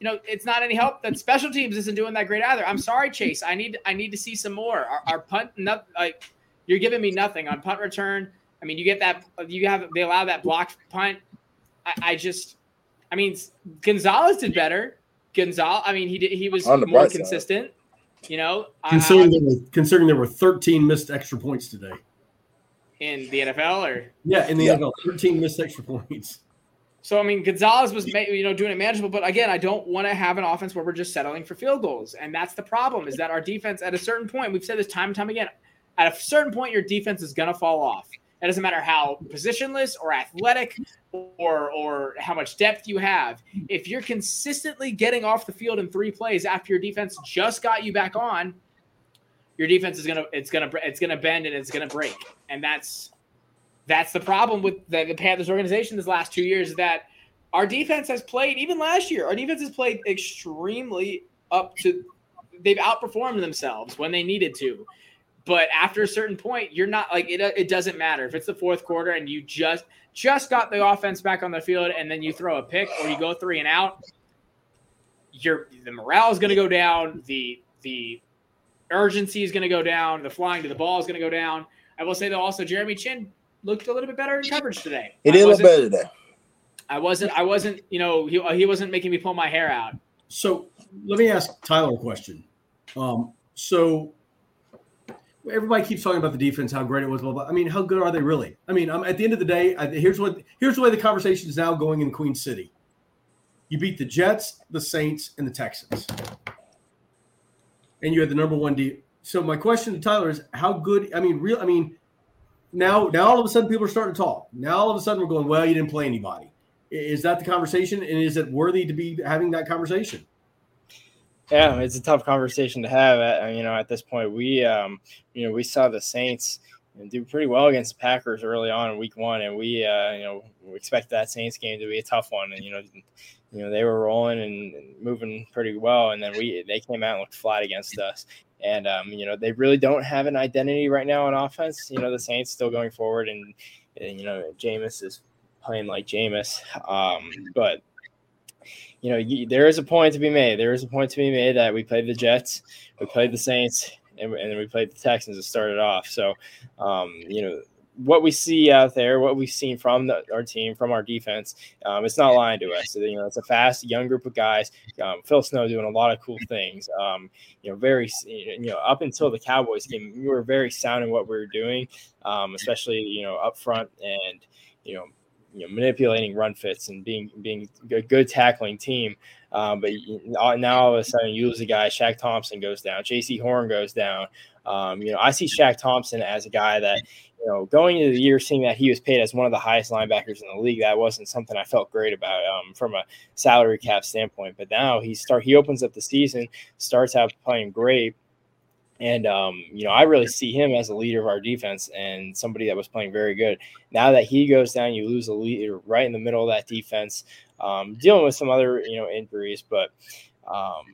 A: you know, it's not any help that special teams isn't doing that great either. I'm sorry, Chase. I need, I need to see some more. Our, our punt, not, like you're giving me nothing on punt return. I mean, you get that, you have, they allow that blocked punt I, I just, I mean, Gonzalez did better. Gonzalez, I mean, he did, he was more consistent. Side. You know,
D: considering, uh, there were, considering there were 13 missed extra points today
A: in the NFL, or
D: yeah, in the yeah. NFL, 13 missed extra points.
A: So I mean, Gonzalez was you know doing it manageable, but again, I don't want to have an offense where we're just settling for field goals, and that's the problem. Is that our defense at a certain point, we've said this time and time again, at a certain point, your defense is gonna fall off. It doesn't matter how positionless or athletic or or how much depth you have. If you're consistently getting off the field in three plays after your defense just got you back on, your defense is gonna it's gonna it's gonna bend and it's gonna break, and that's that's the problem with the, the Panthers organization this last two years is that our defense has played even last year. Our defense has played extremely up to they've outperformed themselves when they needed to. But after a certain point, you're not like it. It doesn't matter if it's the fourth quarter and you just just got the offense back on the field, and then you throw a pick or you go three and out. Your the morale is going to go down. The the urgency is going to go down. The flying to the ball is going to go down. I will say though, also Jeremy Chinn looked a little bit better in coverage today.
B: He did look better today.
A: I wasn't. I wasn't. You know, he he wasn't making me pull my hair out.
D: So let me ask Tyler a question. Um, so everybody keeps talking about the defense, how great it was. Blah, blah. I mean, how good are they really? I mean, I'm, at the end of the day, I, here's what here's the way the conversation is now going in Queen City. You beat the Jets, the Saints, and the Texans, and you had the number one D. So my question to Tyler is, how good? I mean, real. I mean, now now all of a sudden people are starting to talk. Now all of a sudden we're going, well, you didn't play anybody. Is that the conversation, and is it worthy to be having that conversation?
C: Yeah, it's a tough conversation to have. At, you know, at this point, we, um, you know, we saw the Saints do pretty well against the Packers early on in Week One, and we, uh, you know, expect that Saints game to be a tough one. And you know, you know, they were rolling and, moving pretty well, and then we they came out and looked flat against us. And um, you know, they really don't have an identity right now on offense. You know, the Saints still going forward, and, and you know, Jameis is playing like Jameis, um, but you know, you, there is a point to be made. There is a point to be made that we played the Jets, we played the Saints, and, and then we played the Texans to start it off. So, um, you know, what we see out there, what we've seen from the, our team, from our defense, um, it's not lying to us. You know, it's a fast, young group of guys. Um, Phil Snow doing a lot of cool things. Um, you know, very, you know, up until the Cowboys game, we were very sound in what we were doing, um, especially you know up front and you know you know, manipulating run fits and being being a good tackling team. Um, but now all of a sudden you lose a guy. Shaq Thompson goes down. Jaycee Horn goes down. Um, you know, I see Shaq Thompson as a guy that you know going into the year, seeing that he was paid as one of the highest linebackers in the league. That wasn't something I felt great about um, from a salary cap standpoint. But now he start he opens up the season, starts out playing great and um, you know, I really see him as a leader of our defense and somebody that was playing very good. Now that he goes down, you lose a leader right in the middle of that defense, um, dealing with some other you know injuries. But um,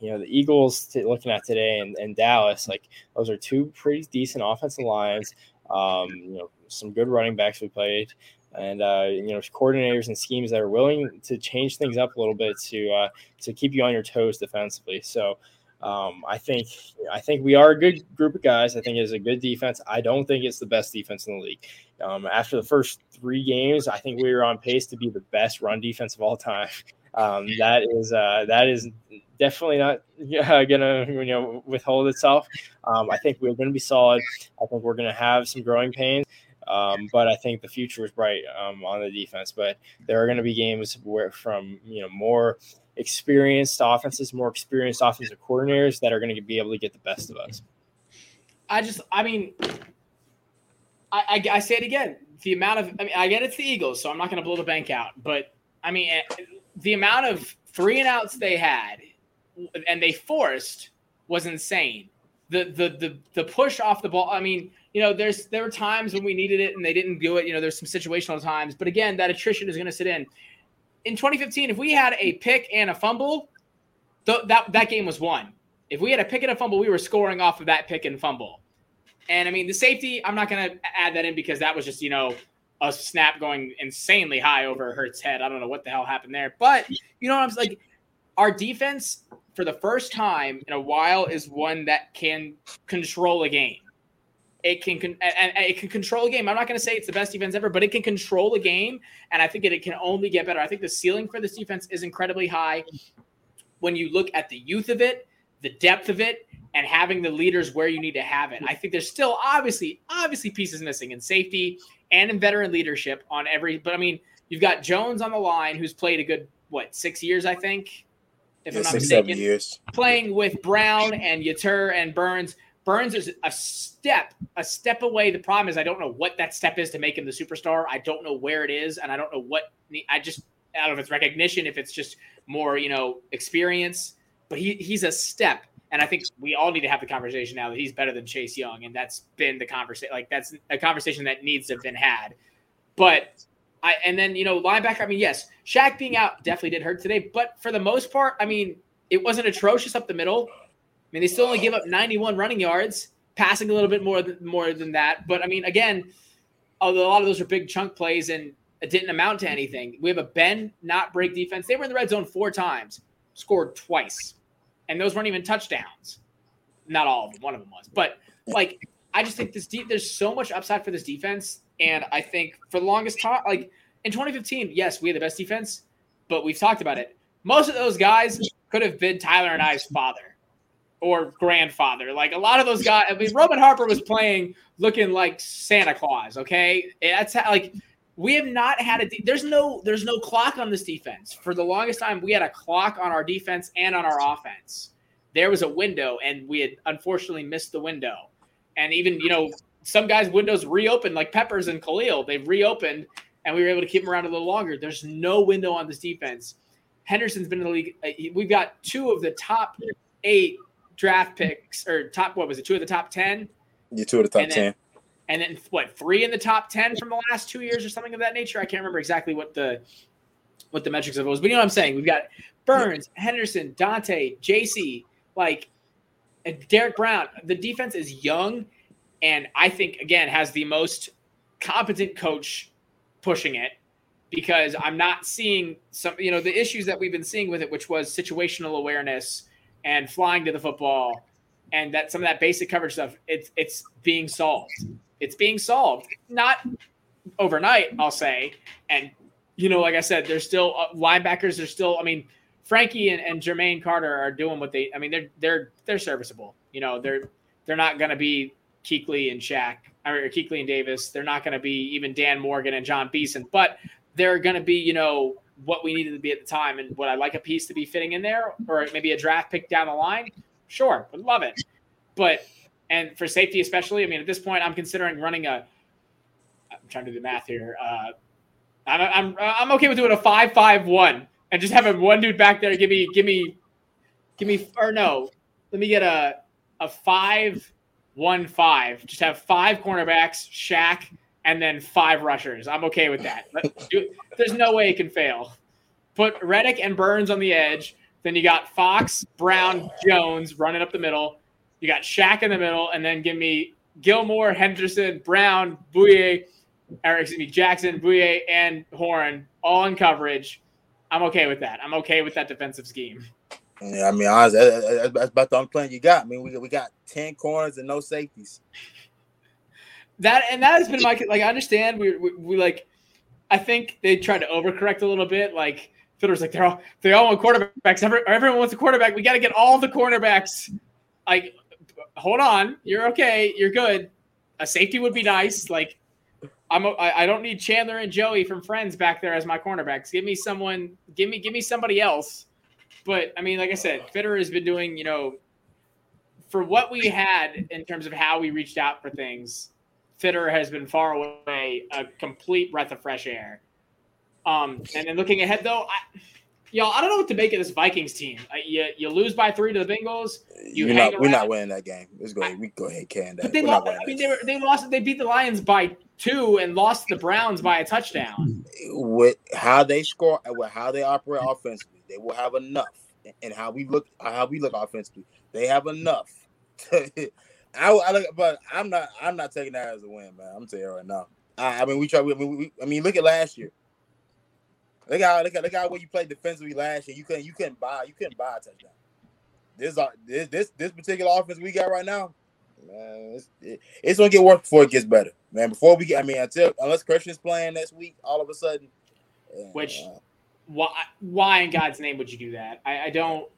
C: you know, the Eagles t- looking at today and, and, Dallas, like those are two pretty decent offensive lines. Um, you know, some good running backs we played. And uh, you know, coordinators and schemes that are willing to change things up a little bit to uh, to keep you on your toes defensively. So um, I think I think we are a good group of guys. I think it's a good defense. I don't think it's the best defense in the league. Um, after the first three games, I think we were on pace to be the best run defense of all time. Um, that is uh, that is definitely not uh, gonna you know withhold itself. Um, I think we're to be solid. I think we're to have some growing pains. Um, but I think the future is bright um, on the defense. But there are going to be games where, from you know, more experienced offenses, more experienced offensive coordinators that are going to be able to get the best of us.
A: I just, I mean, I, I, I say it again. The amount of, I mean, I get it's the Eagles, so I'm not going to blow the bank out, but I mean, the amount of three and outs they had and they forced was insane. The, the, the, the push off the ball. I mean, you know, there's, there were times when we needed it and they didn't do it. You know, there's some situational times, but again, that attrition is going to sit in in 2015, if we had a pick and a fumble, th- that that game was won. If we had a pick and a fumble, we were scoring off of that pick and fumble. And I mean, the safety, I'm not going to add that in because that was just, you know, a snap going insanely high over Hurts' head. I don't know what the hell happened there. But, you know what I'm? Like, our defense, for the first time in a while, is one that can control a game. It can and, and it can control a game. I'm not going to say it's the best defense ever, but it can control a game, and I think that it can only get better. I think the ceiling for this defense is incredibly high. When you look at the youth of it, the depth of it, and having the leaders where you need to have it, I think there's still obviously obviously pieces missing in safety and in veteran leadership on every. But I mean, you've got Jones on the line, who's played a good what six years, I think,
B: if yeah, I'm not six, mistaken, years.
A: playing with Brown and Yetur and Burns Burns is a step, a step away. The problem is I don't know what that step is to make him the superstar. I don't know where it is, and I don't know what I just I don't know if it's recognition, if it's just more you know experience. But he he's a step. And I think we all need to have the conversation now that he's better than Chase Young, and that's been the conversation. Like that's a conversation that needs to have been had. But I and then you know linebacker. I mean, yes, Shaq being out definitely did hurt today, but for the most part, I mean, it wasn't atrocious up the middle. I mean, they still only give up 91 running yards, passing a little bit more than, more than that. But I mean, again, although a lot of those are big chunk plays and it didn't amount to anything. We have a bend not break defense. They were in the red zone four times, scored twice, and those weren't even touchdowns. Not all of them. One of them was, but like I just think this deep. There's so much upside for this defense, and I think for the longest time, like in 2015, yes, we had the best defense, but we've talked about it. Most of those guys could have been Tyler and I's father or grandfather. Like a lot of those guys. I mean, Roman Harper was playing looking like Santa Claus. Okay, that's how, like we have not had a. De- there's no there's no clock on this defense. For the longest time, we had a clock on our defense and on our offense. There was a window, and we had unfortunately missed the window. And even you know some guys' windows reopened, like Peppers and Khalil. They've reopened, and we were able to keep them around a little longer. There's no window on this defense. Henderson's been in the league. Uh, we've got two of the top eight draft picks, or top what was it? Two of the top ten.
B: You two of the top ten.
A: And then what three in the top 10 from the last two years or something of that nature? I can't remember exactly what the what the metrics of it was but you know what i'm saying? We've got burns henderson donte jc like derrick brown. The defense is young and i think again has the most competent coach pushing it because i'm not seeing some you know the issues that we've been seeing with it which was situational awareness and flying to the football and that some of that basic coverage stuff it's it's being solved it's being solved not overnight i'll say and you know like i said there's still uh, linebackers there's still i mean frankie and, and jermaine carter are doing what they i mean they're they're they're serviceable you know they're they're not going to be Kuechly and Shaq, or Kuechly and Davis. They're not going to be even Dan Morgan and Jon Beason, but they're going to be, you know, what we needed to be at the time. And would I like a piece to be fitting in there, or maybe a draft pick down the line? Sure, would love it. But and for safety especially, I mean, at this point, I'm considering running a. I'm trying to do the math here. Uh, I'm, I'm I'm okay with doing a five five one and just having one dude back there give me give me give me or no, let me get a a five one five. Just have five cornerbacks, Shaq, and then five rushers. I'm okay with that. There's no way it can fail. Put Reddick and Burns on the edge. Then you got Fox, Brown, Jones running up the middle. You got Shaq in the middle, and then give me Gilmore, Henderson, Brown, Bouye, or excuse me, Jackson, Bouye, and Horn all in coverage. I'm okay with that. I'm okay with that defensive scheme.
B: Yeah, I mean, honestly, that- that- that's about the only plan you got. I mean, we we got ten corners and no safeties.
A: That and that has been my like. I understand we, we we like. I think they tried to overcorrect a little bit. Like Fitter's like they're all they all want quarterbacks. Every, everyone wants a quarterback. We got to get all the cornerbacks. Like, hold on, you're okay, you're good. A safety would be nice. Like, I'm I don't need Chandler and Joey from Friends back there as my cornerbacks. Give me someone. Give me give me somebody else. But I mean, like I said, Fitter has been doing you know for what we had in terms of how we reached out for things. Fitter has been far away a complete breath of fresh air. Um, and then looking ahead, though, I, y'all, I don't know what to make of this Vikings team. Uh, you, you lose by three to the Bengals, You
B: not, we're not winning that game. Let's go ahead. We go ahead, can that.
A: but they
B: We're
A: lost. I mean, they were they lost. They beat the Lions by two and lost the Browns by a touchdown.
B: with how they score with how they operate offensively, they will have enough. And how we look, how we look offensively, they have enough. I, I look, but I'm not. I'm not taking that as a win, man. I'm telling you right now. I, I mean, we try. We, we- I mean, look at last year. Look how look at look how when you played defensively last year. You couldn't you couldn't buy you couldn't buy a touchdown. This uh, this this this particular offense we got right now, man, it's, it, it's gonna get worse before it gets better, man. Before we get, I mean, until unless Christian's playing next week, all of a sudden, uh,
A: Which- Why? Why in God's name would you do that? I, I don't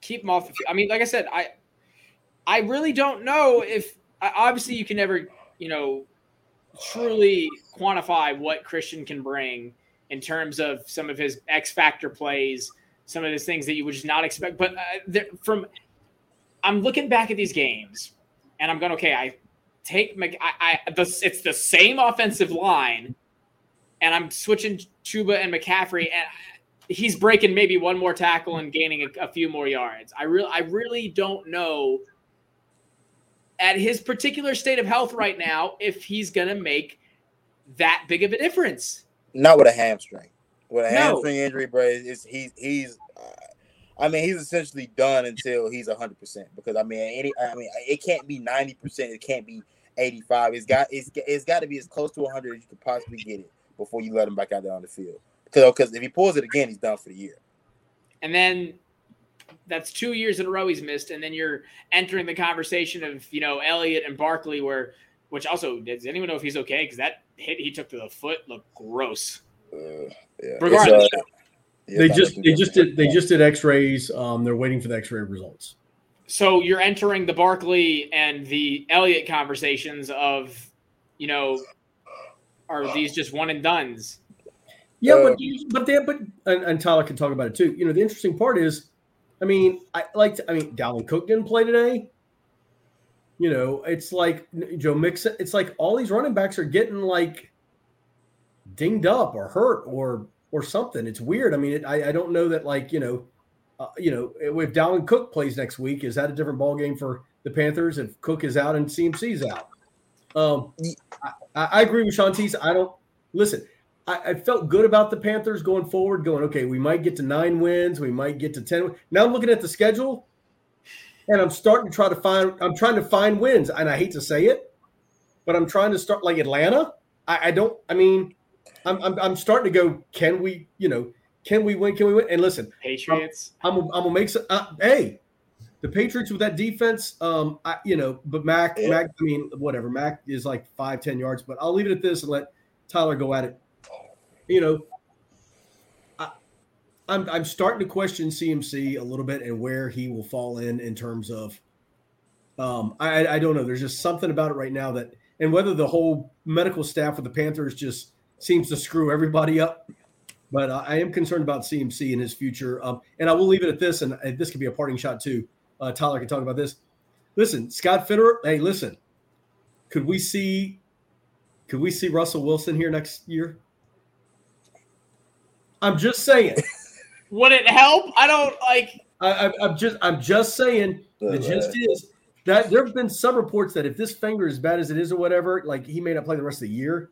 A: keep them off the field. I mean, like I said, I I really don't know if obviously you can never you know truly quantify what Christian can bring in terms of some of his X factor plays, some of his things that you would just not expect. But uh, from I'm looking back at these games, and I'm going, okay, I take Mc, I, I the, it's the same offensive line, and I'm switching Chuba and McCaffrey, and he's breaking maybe one more tackle and gaining a, a few more yards. I really, I really don't know at his particular state of health right now if he's going to make that big of a difference.
B: Not with a hamstring. With a
A: No.
B: hamstring injury, bro, is he's he's. Uh, I mean, he's essentially done until he's hundred percent. Because I mean, any I mean, it can't be ninety percent. It can't be eighty five. It's got it's it's got to be as close to hundred as you could possibly get it before you let him back out there on the field. Because if he pulls it again, he's done for the year.
A: And then that's two years in a row he's missed. And then you're entering the conversation of, you know, Elliott and Barkley, where, which also, does anyone know if he's okay? Because that hit he took to the foot looked gross.
B: Uh, yeah.
A: Regardless.
B: Uh, yeah,
D: They just they just did they just did X-rays. Um, they're waiting for the X-ray results.
A: So you're entering the Barkley and the Elliott conversations of, you know, are these just one and duns?
D: Yeah,
B: Uh,
D: but but they but and, and Tyler can talk about it too. You know, the interesting part is, I mean, I like to, I mean, Dalvin Cook didn't play today. You know, it's like Joe Mixon. It's like all these running backs are getting like dinged up or hurt or or something. It's weird. I mean, it, I I don't know that like you know, uh, you know, if Dalvin Cook plays next week, is that a different ball game for the Panthers if Cook is out and CMC's out? Um, I, I agree with Sean Teese. I don't listen. I, I felt good about the Panthers going forward, going, okay, we might get to nine wins, we might get to 10. Now I'm looking at the schedule and I'm starting to try to find, I'm trying to find wins. And I hate to say it, but I'm trying to start like Atlanta. I, I don't, I mean, I'm, I'm, I'm starting to go, can we, you know, can we win? Can we win? And listen,
A: Patriots.
D: I'm, I'm gonna make some, uh, hey, the Patriots with that defense, um, I, you know, but Mac,
B: Yeah.
D: Mac, I mean, whatever, Mac is like five, 10 yards, but I'll leave it at this and let Tyler go at it. You know, I, I'm, I'm starting to question CMC a little bit and where he will fall in in terms of, um, I, I don't know. There's just something about it right now that, and whether the whole medical staff of the Panthers just seems to screw everybody up. But uh, I am concerned about CMC and his future. Um, and I will leave it at this, and this could be a parting shot too. Uh, Tyler can talk about this. Listen, Scott Fitterer. Hey, listen, could we see, could we see Russell Wilson here next year? I'm just saying.
A: Would it help? I don't like.
D: I, I, I'm just, I'm just saying. The gist is that there have been some reports that if this finger is bad as it is or whatever, like he may not play the rest of the year.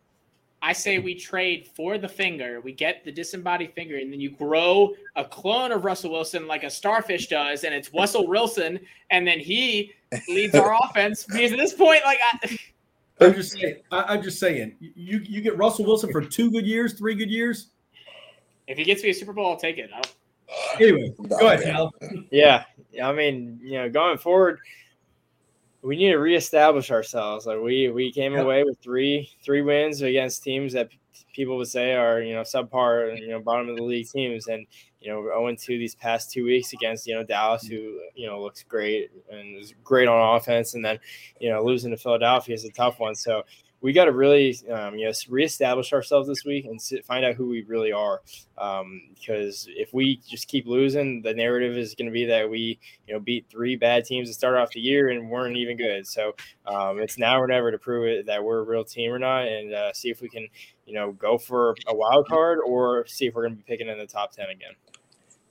A: I say we trade for the finger. We get the disembodied finger, and then you grow a clone of Russell Wilson like a starfish does, and it's Russell Wilson, and then he leads our offense. Because at this point, like, I,
D: I'm just saying. I, I'm just saying. You you get Russell Wilson for two good years, three good years.
A: If he gets me a Super Bowl, I'll take it. I don't-
D: Anyway, go ahead, Cal.
C: Yeah, I mean, you know, going forward, we need to reestablish ourselves. Like we we came
D: Yep.
C: away with three three wins against teams that people would say are you know subpar, you know, bottom of the league teams, and you know, zero two these past two weeks against you know Dallas, who you know looks great and is great on offense, and then you know losing to Philadelphia is a tough one. So we got to really um, you know reestablish ourselves this week and sit, find out who we really are. Um, because if we just keep losing, the narrative is going to be that we you know beat three bad teams to start off the year and weren't even good. So um, it's now or never to prove it that we're a real team or not, and uh, see if we can you know go for a wild card or see if we're going to be picking in the top ten again.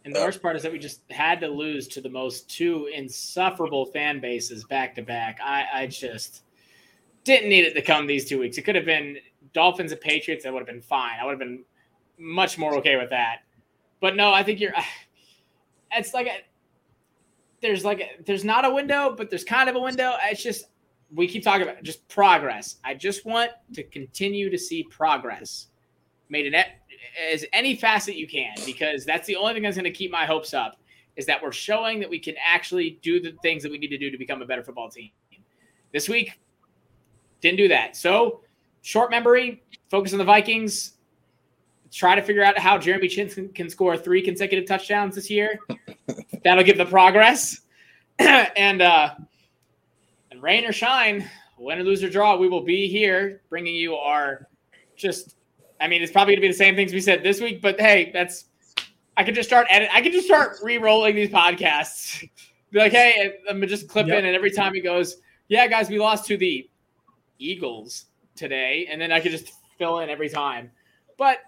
A: And the worst part is that we just had to lose to the most two insufferable fan bases back to back. I, I just didn't need it to come these two weeks. It could have been Dolphins and Patriots. That would have been fine. I would have been much more okay with that. But no, I think you're. It's like a, there's like a, there's not a window, but there's kind of a window. It's just we keep talking about just progress. I just want to continue to see progress made in as any facet you can because that's the only thing that's going to keep my hopes up is that we're showing that we can actually do the things that we need to do to become a better football team. This week didn't do that. So, short memory, focus on the Vikings. Try to figure out how Jeremy Chinn can, can score three consecutive touchdowns this year. That'll give the progress. and uh and rain or shine, win or lose or draw, we will be here bringing you our just I mean, it's probably gonna be the same things we said this week, but hey, that's I could just start edit. I could just start re-rolling these podcasts. Be like, hey, I'm just clipping,
D: Yep.
A: and every time he goes, "Yeah, guys, we lost to the Eagles today," and then I could just fill in every time. But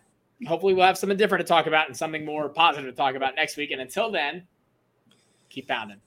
A: hopefully we'll have something different to talk about and something more positive to talk about next week. And until then, keep pounding.